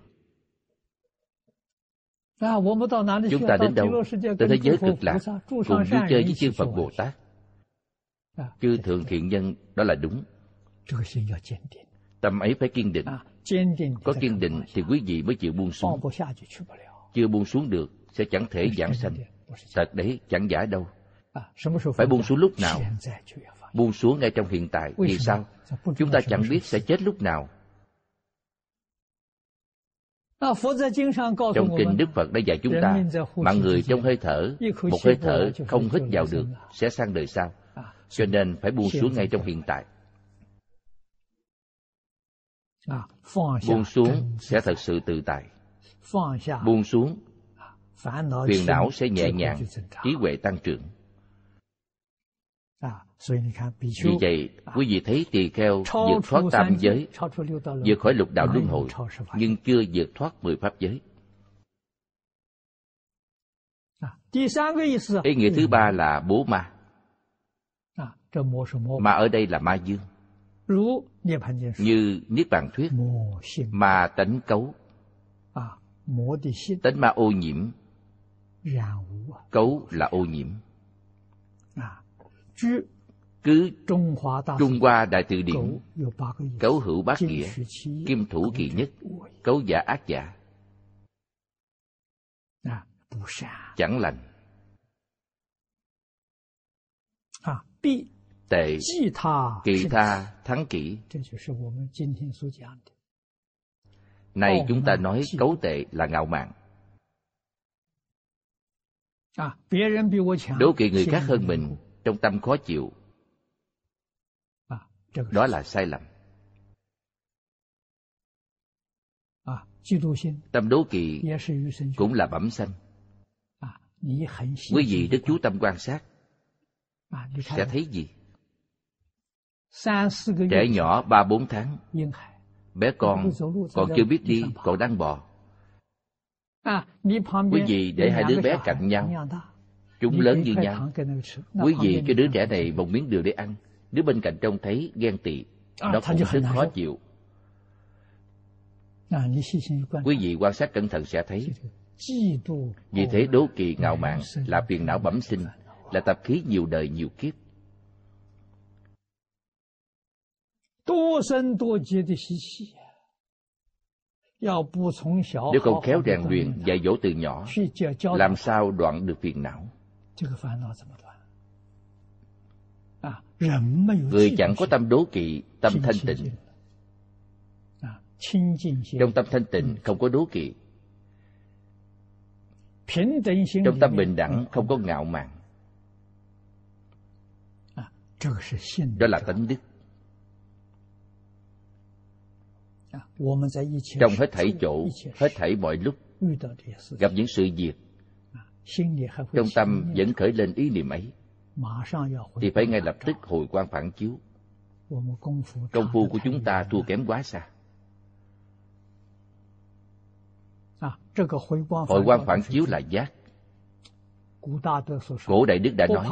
chúng ta đến đâu tới thế giới cực lạc cùng vui chơi với chư phật bồ tát. chư thượng thiện nhân đó là đúng. tâm ấy phải kiên định. Có kiên định thì quý vị mới chịu buông xuống. chưa buông xuống được sẽ chẳng thể giảng sanh. thật đấy chẳng giả đâu. Phải buông xuống lúc nào? buông xuống ngay trong hiện tại. Vì sao chúng ta chẳng biết sẽ chết lúc nào Trong kinh Đức Phật đã dạy chúng ta, mạng người trong hơi thở, một hơi thở không hít vào được sẽ sang đời sau. Cho nên phải buông xuống ngay trong hiện tại. Buông xuống sẽ thật sự tự tại. Buông xuống, phiền não sẽ nhẹ nhàng, trí huệ tăng trưởng. Vì vậy, quý vị thấy tỳ kheo vượt thoát tam giới, vượt khỏi lục đạo luân hồi, nhưng chưa vượt thoát mười pháp giới. Ý nghĩa thứ ba là bố ma. Mà ở đây là ma dương. Như Niết Bàn Thuyết, ma tánh cấu, tánh ma ô nhiễm, cấu là ô nhiễm Trung Hoa Đại Từ Điển cấu hữu bát nghĩa, kim thủ kỳ nhất, cấu giả ác giả. Chẳng lành. Tệ, kỳ tha, thắng kỹ. Này chúng ta nói cấu tệ là ngạo mạn. Đố kỵ người khác hơn mình trong tâm khó chịu. Đó là sai lầm. Tâm đố kỵ cũng là bẩm sanh. Quý vị rất chú. Tâm quan sát sẽ thấy gì? Trẻ nhỏ ba bốn tháng. Bé con còn chưa biết đi còn đang bò. Quý vị để hai đứa bé cạnh nhau chúng lớn như nhau. quý vị cho đứa trẻ này một miếng đường để ăn. Đứa bên cạnh trông thấy ghen tị. À, nó cũng rất khó chịu. À, quý vị quan sát cẩn thận sẽ thấy. Vì thế đố kỵ ngạo mạn là phiền não bẩm sinh là tập khí nhiều đời nhiều kiếp. Nếu không khéo rèn luyện dạy dỗ từ nhỏ làm sao đoạn được phiền não người chẳng có tâm đố kỵ tâm thanh tịnh. trong tâm thanh tịnh không có đố kỵ. Trong tâm bình đẳng không có ngạo mạn. Đó là tánh đức. Trong hết thảy chỗ hết thảy mọi lúc gặp những sự việc trong tâm vẫn khởi lên ý niệm ấy thì phải ngay lập tức hồi quan phản chiếu. công phu của chúng ta thua kém quá xa. Hồi quan phản chiếu là giác. Cổ đại đức đã nói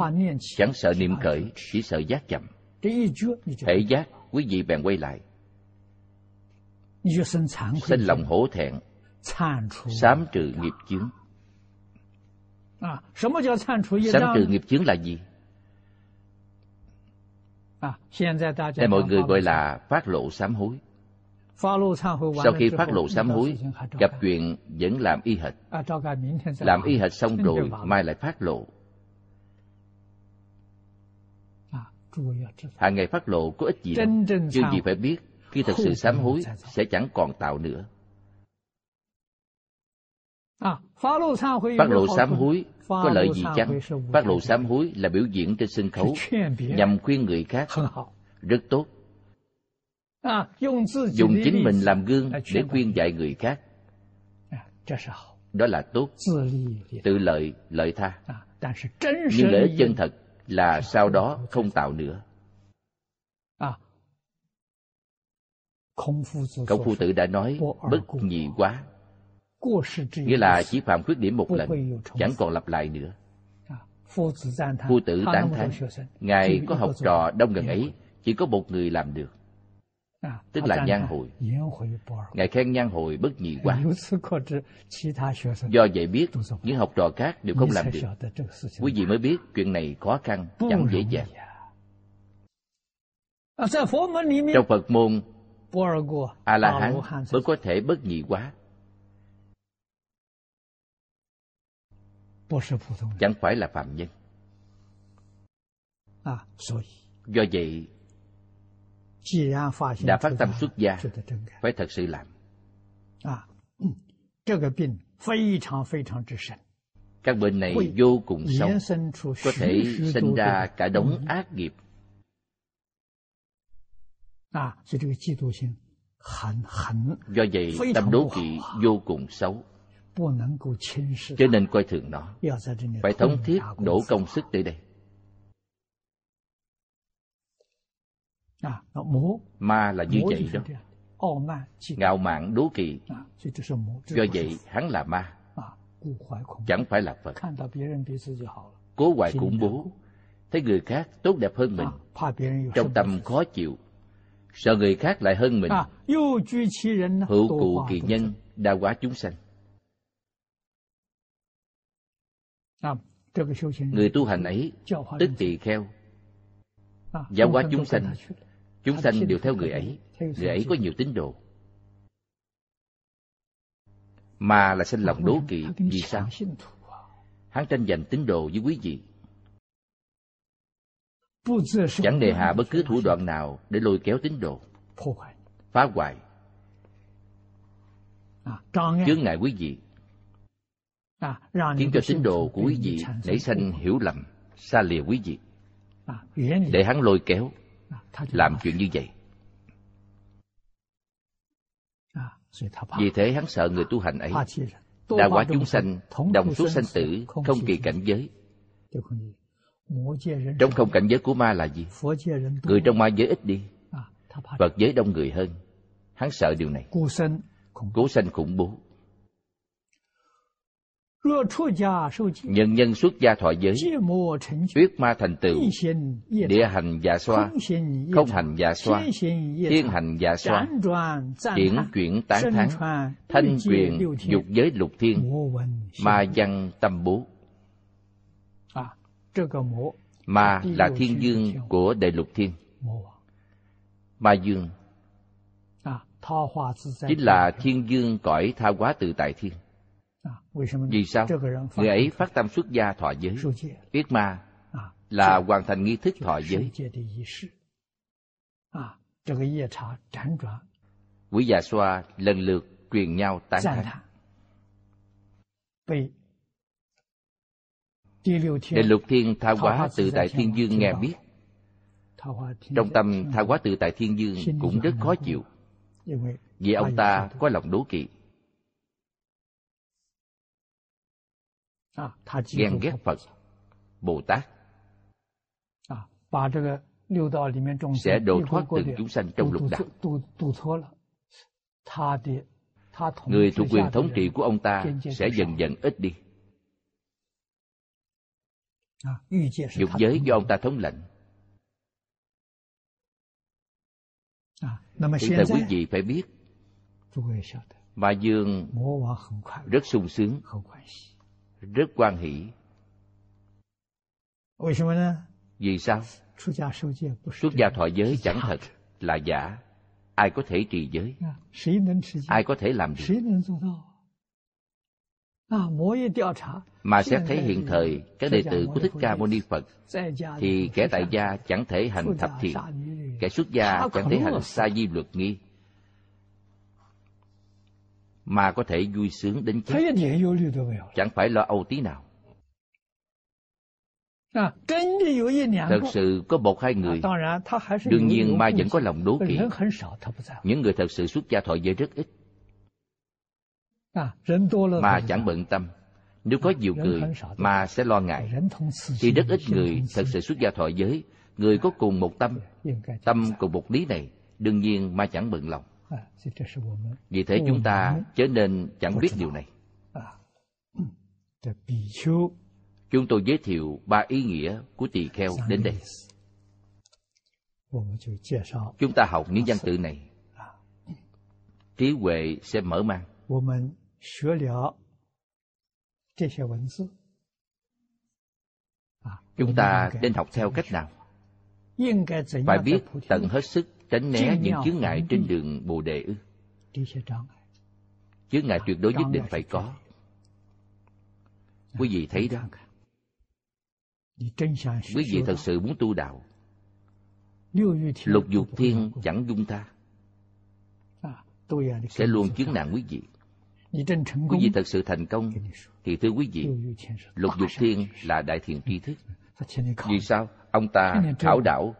chẳng sợ niệm khởi chỉ sợ giác chậm. thể giác quý vị bèn quay lại. Sinh lòng hổ thẹn sám trừ nghiệp chướng sám trừ nghiệp chướng là gì Đây mọi người gọi là phát lộ sám hối. Sau khi phát lộ sám hối, gặp chuyện vẫn làm y hệt. Làm y hệt xong rồi, mai lại phát lộ. Hàng ngày phát lộ có ích gì đâu. Chứ gì phải biết, khi thật sự sám hối sẽ chẳng còn tạo nữa. Phát lộ sám hối có lợi gì chăng? Phát lộ sám hối là biểu diễn trên sân khấu nhằm khuyên người khác. Rất tốt. Dùng chính mình làm gương để khuyên dạy người khác. Đó là tốt. Tự lợi, lợi tha. Nhưng lợi chân thật là sau đó không tạo nữa. Công phu tử đã nói bất nhị quá nghĩa là chỉ phạm khuyết điểm một lần chẳng còn lặp lại nữa. phu tử tán thán ngài có học trò đông gần ấy chỉ có một người làm được. tức là nhan hồi。ngài khen nhan hồi bất nhị quá do vậy biết những học trò khác đều không làm được. quý vị mới biết chuyện này khó khăn chẳng dễ dàng. trong phật môn a la hán mới có thể bất nhị quá chẳng phải là phạm nhân. Do vậy đã phát tâm xuất gia phải thật sự làm. Các bệnh này vô cùng sâu có thể sinh ra cả đống ác nghiệp. Do vậy tâm đố kỵ vô cùng xấu cho nên coi thường nó. phải thống thiết đổ công sức tới đây. Ma là như vậy đó. ngạo mạn đố kỵ. Do vậy hắn là ma. Chẳng phải là phật. Cố hoài khủng bố. thấy người khác tốt đẹp hơn mình. Trong tâm khó chịu. Sợ người khác lại hơn mình. Hữu cụ kỳ nhân đa quá chúng sanh người tu hành ấy tức tỳ kheo. Giáo hóa chúng sanh chúng sanh đều theo người ấy. Người ấy có nhiều tín đồ. Mà là sinh lòng đố kỵ vì sao? hắn tranh giành tín đồ với quý vị. Chẳng đề hạ bất cứ thủ đoạn nào để lôi kéo tín đồ. Phá hoại. Chướng ngại quý vị khiến cho tín đồ của quý vị nảy sanh hiểu lầm xa lìa quý vị. Để hắn lôi kéo làm chuyện như vậy. Vì thế hắn sợ người tu hành ấy đã quả chúng sanh đồng suốt sanh tử không kỳ cảnh giới. Trong không cảnh giới của ma là gì? Người trong ma giới ít đi. Phật giới đông người hơn. Hắn sợ điều này. Cố sanh khủng bố nhân nhân xuất gia thọ giới. uyết ma thành tựu địa hành dạ xoa không hành dạ xoa thiên hành dạ xoa triển chuyển tán thán thanh truyền dục giới lục thiên ma văn tâm bố。ma là thiên dương của đại lục thiên。ma dương chính là thiên dương cõi tha hóa tự tại thiên vì sao người ấy phát tâm xuất gia thọ giới。biết ma là hoàn thành nghi thức thọ giới。quý già xoa lần lượt truyền nhau tán thán。Đệ lục thiên tha hóa tự tại thiên dương nghe biết。Trong tâm tha hóa tự tại thiên dương cũng rất khó chịu。Vì ông ta có lòng đố kỵ ghen ghét Phật, Bồ Tát sẽ độ thoát từng chúng sanh trong lục đạo. Người thuộc quyền thống trị của ông ta sẽ dần dần ít đi. Dục giới do ông ta thống lệnh. Hiện tại quý vị phải biết, Ma Dương rất sung sướng, rất quan hỷ. Vì sao? Xuất gia thọ giới chẳng thật, là giả. Ai có thể trì giới? Ai có thể làm được? Mà xét thấy hiện thời các đệ tử của Thích Ca Mâu Ni Phật thì kẻ tại gia chẳng thể hành thập thiện, kẻ xuất gia chẳng thể hành sa di luật nghi, mà có thể vui sướng đến chết. Chẳng phải lo âu tí nào. Thật sự có một hai người. Đương nhiên ma vẫn có lòng đố kỵ. những người thật sự xuất gia thọ giới rất ít. Mà chẳng bận tâm. Nếu có nhiều người mà sẽ lo ngại. Thì rất ít người thật sự xuất gia thọ giới người có cùng một tâm tâm cùng một lý này đương nhiên ma chẳng bận lòng vì thế chúng ta chớ nên chẳng biết điều này. Chúng tôi giới thiệu ba ý nghĩa của tỳ kheo đến đây. Chúng ta học những văn tự này. Trí huệ sẽ mở mang. Chúng ta nên học theo cách nào? Phải biết tận hết sức tránh né những chướng ngại trên đường bồ đề ư? Chướng ngại tuyệt đối nhất định phải có. quý vị thấy đó. quý vị thật sự muốn tu đạo. Lục dục thiên chẳng dung ta sẽ luôn chướng nạn quý vị. Quý vị thật sự thành công thì thưa quý vị lục dục thiên là đại thiện tri thức. Vì sao? Ông ta khảo đảo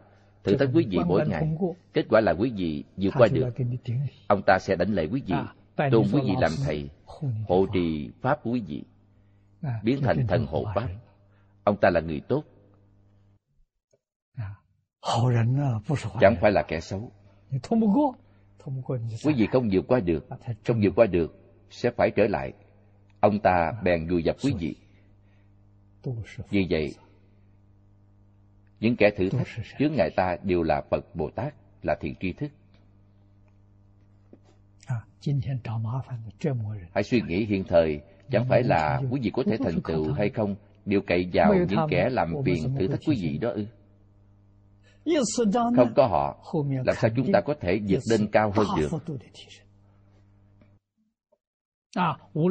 thử thách quý vị mỗi ngày. kết quả là quý vị vượt qua được. ông ta sẽ đánh lệ quý vị. Tôn quý vị làm thầy hộ trì pháp của quý vị. Biến thành thần hộ pháp. Ông ta là người tốt. Chẳng phải là kẻ xấu. Quý vị không vượt qua được. Không vượt qua được sẽ phải trở lại. Ông ta bèn vùi dập quý vị. Vì vậy những kẻ thử thách chướng ngại ta đều là phật bồ tát là thiện tri thức. Hãy suy nghĩ hiện thời chẳng phải là quý vị có thể thành tựu hay không? Đều cậy vào những kẻ làm phiền thử thách quý vị đó ư? Không có họ làm sao chúng ta có thể vượt lên cao hơn được?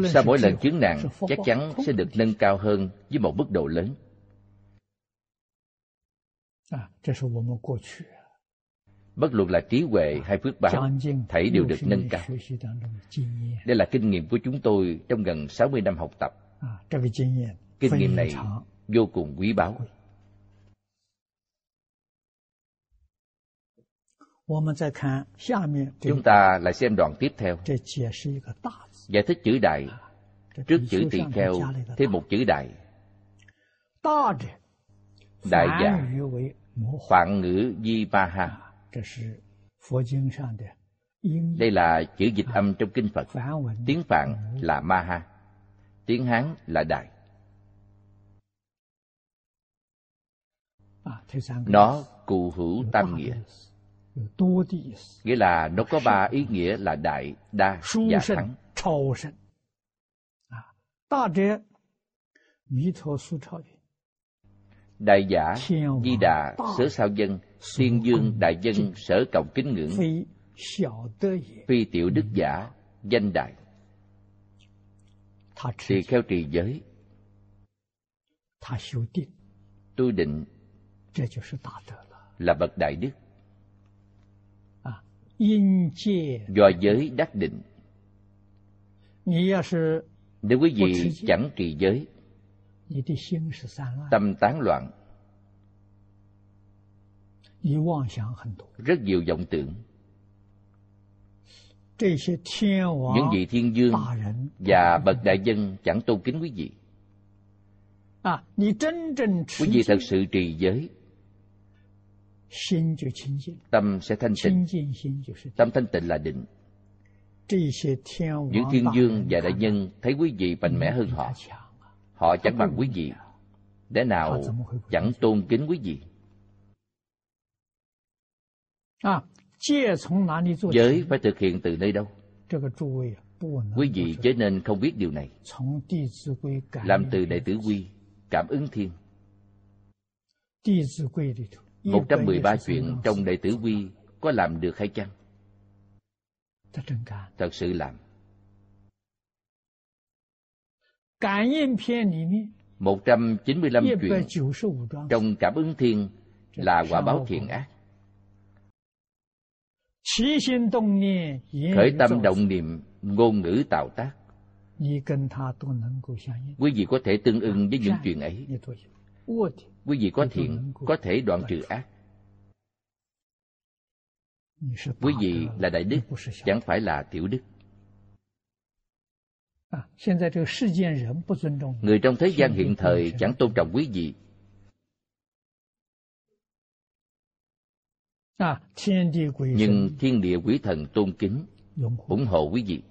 Sau mỗi lần chứng nạn chắc chắn sẽ được nâng cao hơn với một mức độ lớn bất luận là trí huệ hay phước báo thảy đều được nâng cao. đây là kinh nghiệm của chúng tôi trong gần 60 năm học tập. Kinh nghiệm này vô cùng quý báu. Chúng ta lại xem đoạn tiếp theo. Giải thích chữ đại. Trước chữ tỳ kheo thêm một chữ đại đại giả phạn ngữ di ba ha. Đây là chữ dịch âm trong kinh phật. Tiếng phạn là ma ha. Tiếng hán là đại nó cụ hữu tam nghĩa. Nghĩa là nó có ba ý nghĩa là đại, đa, và thắng. Đại giả di đà sở sao dân thiên dương đại dân sở cộng kính ngưỡng phi tiểu đức giả danh đại tỳ kheo trì giới. Tu định là. bậc đại đức. Do giới đắc định. Nếu quý vị chẳng trì giới tâm tán loạn. rất nhiều vọng tưởng. những vị thiên dương và bậc đại dân chẳng tôn kính quý vị. quý vị thật sự trì giới. tâm sẽ thanh tịnh. tâm thanh tịnh là định. những thiên dương và đại nhân thấy quý vị mạnh mẽ hơn họ họ chẳng bằng quý vị. Để nào chẳng tôn kính quý vị? Giới phải thực hiện từ nơi đâu? Quý vị chớ nên không biết điều này. Làm từ đệ tử quy cảm ứng thiên. 113 chuyện trong đệ tử quy có làm được hay chăng? Thật sự làm. 195 chuyện trong cảm ứng thiên là quả báo thiện ác. Khởi tâm động niệm, ngôn ngữ tạo tác. Quý vị có thể tương ưng với những chuyện ấy quý vị có thiện có thể đoạn trừ ác。quý vị là đại đức chẳng phải là tiểu đức người trong thế gian hiện thời chẳng tôn trọng quý vị. nhưng thiên địa quý thần tôn kính ủng hộ quý vị.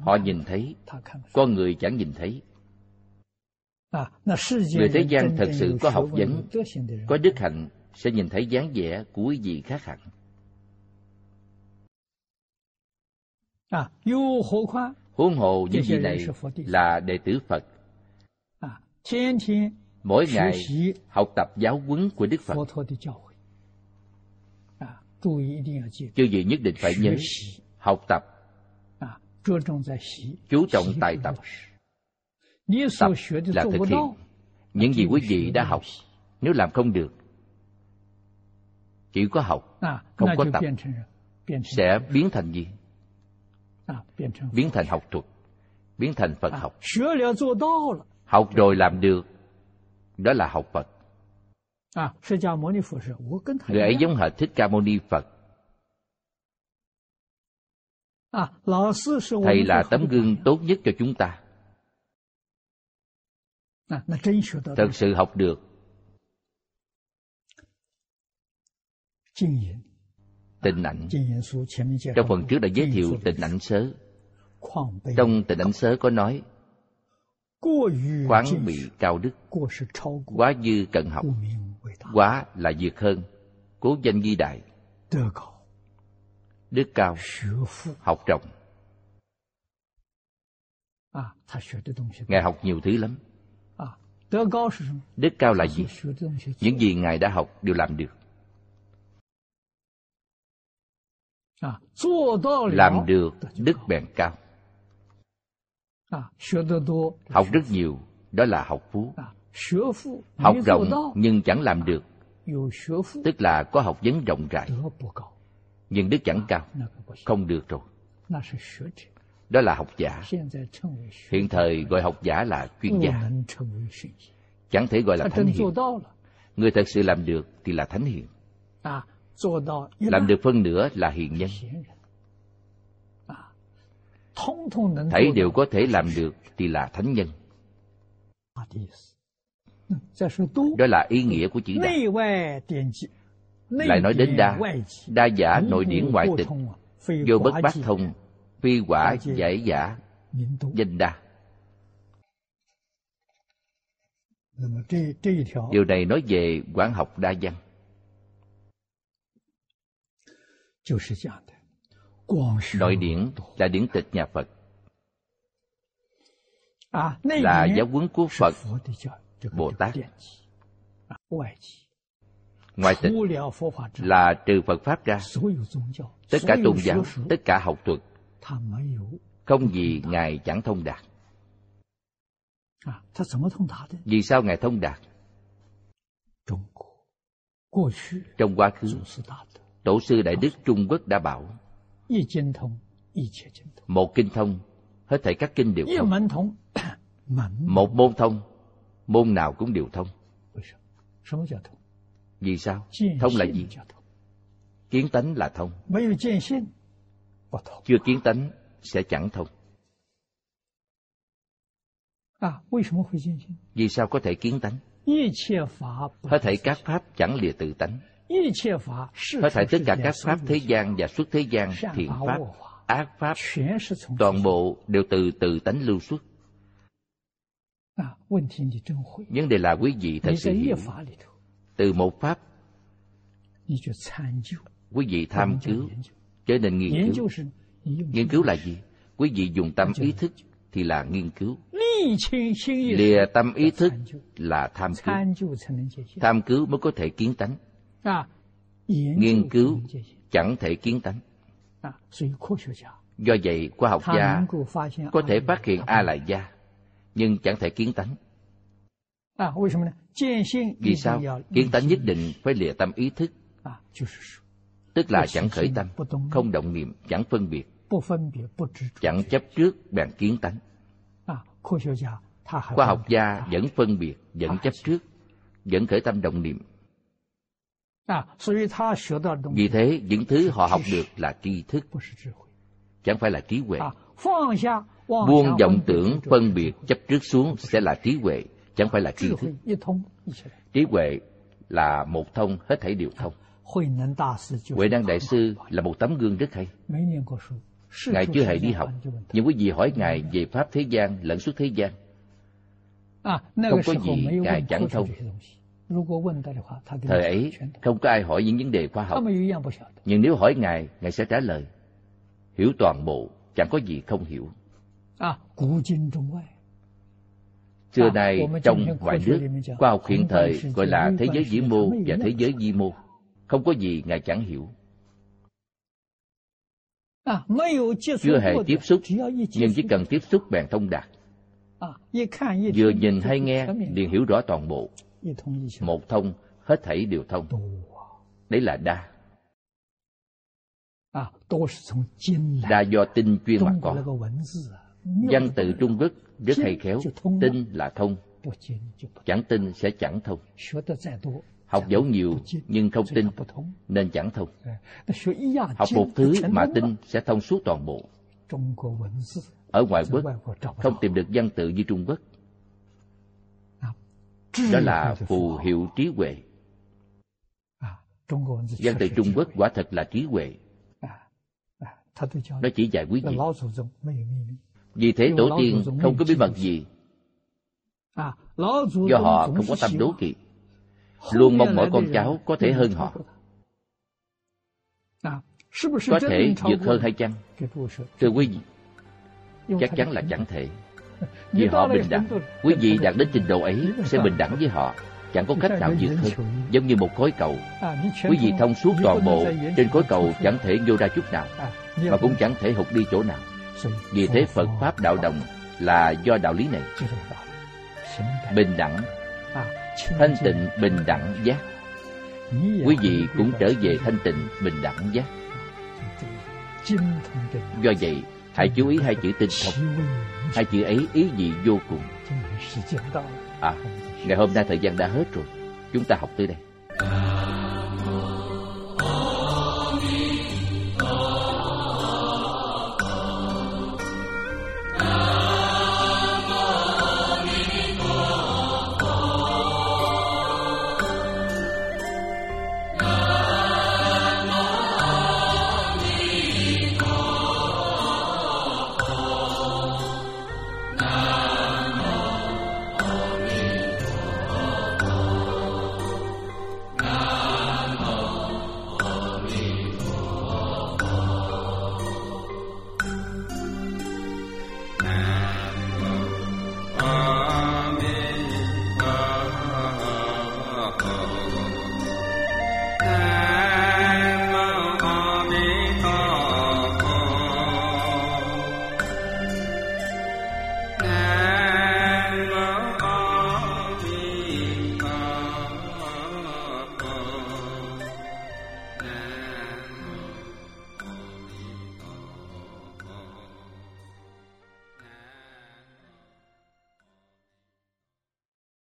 họ nhìn thấy con người chẳng nhìn thấy. người thế gian thật sự có học vấn có đức hạnh sẽ nhìn thấy dáng vẻ của quý vị khác hẳn huống hồ những vị này là đệ tử phật. Mỗi ngày học tập giáo huấn của đức phật. Chư vị nhất định phải nhớ học tập. Chú trọng tài tập. Tập là thực hiện những gì quý vị đã học. Nếu làm không được chỉ có học không có tập sẽ biến thành gì biến thành học thuật. Biến thành phật học. học rồi làm được. Đó là học phật. người ấy giống hệt thích ca mâu ni phật. thầy là tấm gương tốt nhất cho chúng ta. thật sự học được tình ảnh. Trong phần trước đã giới thiệu tình ảnh sớ. trong tình ảnh sớ có nói quán bị cao đức. quá dư cần học. quá là vượt hơn. Cố danh ghi đại. Đức cao. Học rộng. Ngài học nhiều thứ lắm. Đức cao là gì? Những gì ngài đã học đều làm được làm được đức bèn cao. Học rất nhiều đó là học phú. Học rộng nhưng chẳng làm được. Tức là có học vấn rộng rãi. nhưng đức chẳng cao. Không được rồi. Đó là học giả. Hiện thời gọi học giả là chuyên gia. Chẳng thể gọi là thánh hiền. người thật sự làm được thì là thánh hiền làm được phân nửa là hiền nhân. thấy đều có thể làm được thì là thánh nhân. Đó là ý nghĩa của chữ đa lại nói đến đa。đa giả nội điển ngoại tịch。vô bất bát thông phi quả giải giả。Danh đa。điều này nói về quán học đa văn nội điển là điển tịch nhà phật. là giáo huấn của phật bồ tát. ngoại tịch là trừ phật pháp ra tất cả tôn giáo tất cả học thuật không gì ngài chẳng thông đạt vì sao ngài thông đạt？trong quá khứ tổ sư đại đức trung quốc đã bảo một kinh thông hết thảy các kinh đều thông. [COUGHS] một môn thông môn nào cũng đều thông. Vì sao? Thông là gì? kiến tánh là thông. Chưa kiến tánh sẽ chẳng thông. Vì sao có thể kiến tánh? Hết thảy các pháp chẳng lìa tự tánh hết thảy tất cả các pháp thế gian và xuất thế gian thiện pháp ác pháp toàn bộ đều từ tự tánh lưu xuất. vấn đề là quý vị thật sự hiểu. từ một pháp quý vị tham cứu trở nên nghiên cứu. nghiên cứu là gì? Quý vị dùng tâm ý thức thì là nghiên cứu. lìa tâm ý thức là tham cứu. tham cứu mới có thể kiến tánh nghiên cứu chẳng thể kiến tánh。do vậy khoa học gia có thể phát hiện a lại gia nhưng chẳng thể kiến tánh。vì sao kiến tánh nhất định phải lìa tâm ý thức。tức là chẳng khởi tâm không động niệm chẳng phân biệt。chẳng chấp trước bèn kiến tánh。khoa học gia vẫn phân biệt vẫn chấp trước vẫn khởi tâm động niệm vì thế những thứ họ học được là tri thức chẳng phải là trí huệ。buông vọng tưởng phân biệt chấp trước xuống sẽ là trí huệ chẳng phải là tri thức。trí huệ là một thông hết thảy đều thông。huệ năng đại sư là một tấm gương rất hay ngài chưa hề đi học。nhưng quý vị hỏi ngài về pháp thế gian lẫn suốt thế gian không có gì ngài chẳng thông thời ấy không có ai hỏi những vấn đề khoa học. nhưng nếu hỏi ngài ngài sẽ trả lời. Hiểu toàn bộ chẳng có gì không hiểu. xưa nay trong ngoài nước khoa học hiện thời gọi là thế giới vĩ mô và thế giới vi mô. Không có gì ngài chẳng hiểu. chưa hề tiếp xúc nhưng chỉ cần tiếp xúc bèn thông đạt. Vừa nhìn hay nghe liền hiểu rõ toàn bộ một thông hết thảy đều thông. Đấy là đa. Đa do tinh chuyên mà có. Văn tự Trung Quốc rất hay khéo, tinh là thông, chẳng tin sẽ chẳng thông. Học dẫu nhiều nhưng không tin nên chẳng thông. Học một thứ mà tin sẽ thông suốt toàn bộ. Ở ngoại quốc không tìm được văn tự như Trung Quốc. Đó là phù hiệu trí huệ. Văn tự Trung Quốc quả thật là trí huệ. Nó chỉ giải quyết gì? Vì thế tổ tiên không có bí mật gì. Do họ không có tâm đố kỵ. Luôn mong mọi con cháu có thể hơn họ. Có thể vượt hơn hay chăng? Thưa quý vị, chắc chắn là chẳng thể. Vì họ bình đẳng. Quý vị đạt đến trình độ ấy sẽ bình đẳng với họ. Chẳng có cách nào vượt hơn. Giống như một khối cầu. Quý vị thông suốt toàn bộ, trên khối cầu chẳng thể vô ra chút nào. Mà cũng chẳng thể hụt đi chỗ nào. Vì thế Phật Pháp đạo đồng là do đạo lý này. Bình đẳng, thanh tịnh bình đẳng giác. Quý vị cũng trở về thanh tịnh bình đẳng giác. Do vậy, hãy chú ý hai chữ tinh thông. Hai chữ ấy ý gì vô cùng. À, ngày hôm nay thời gian đã hết rồi. Chúng ta học tới đây.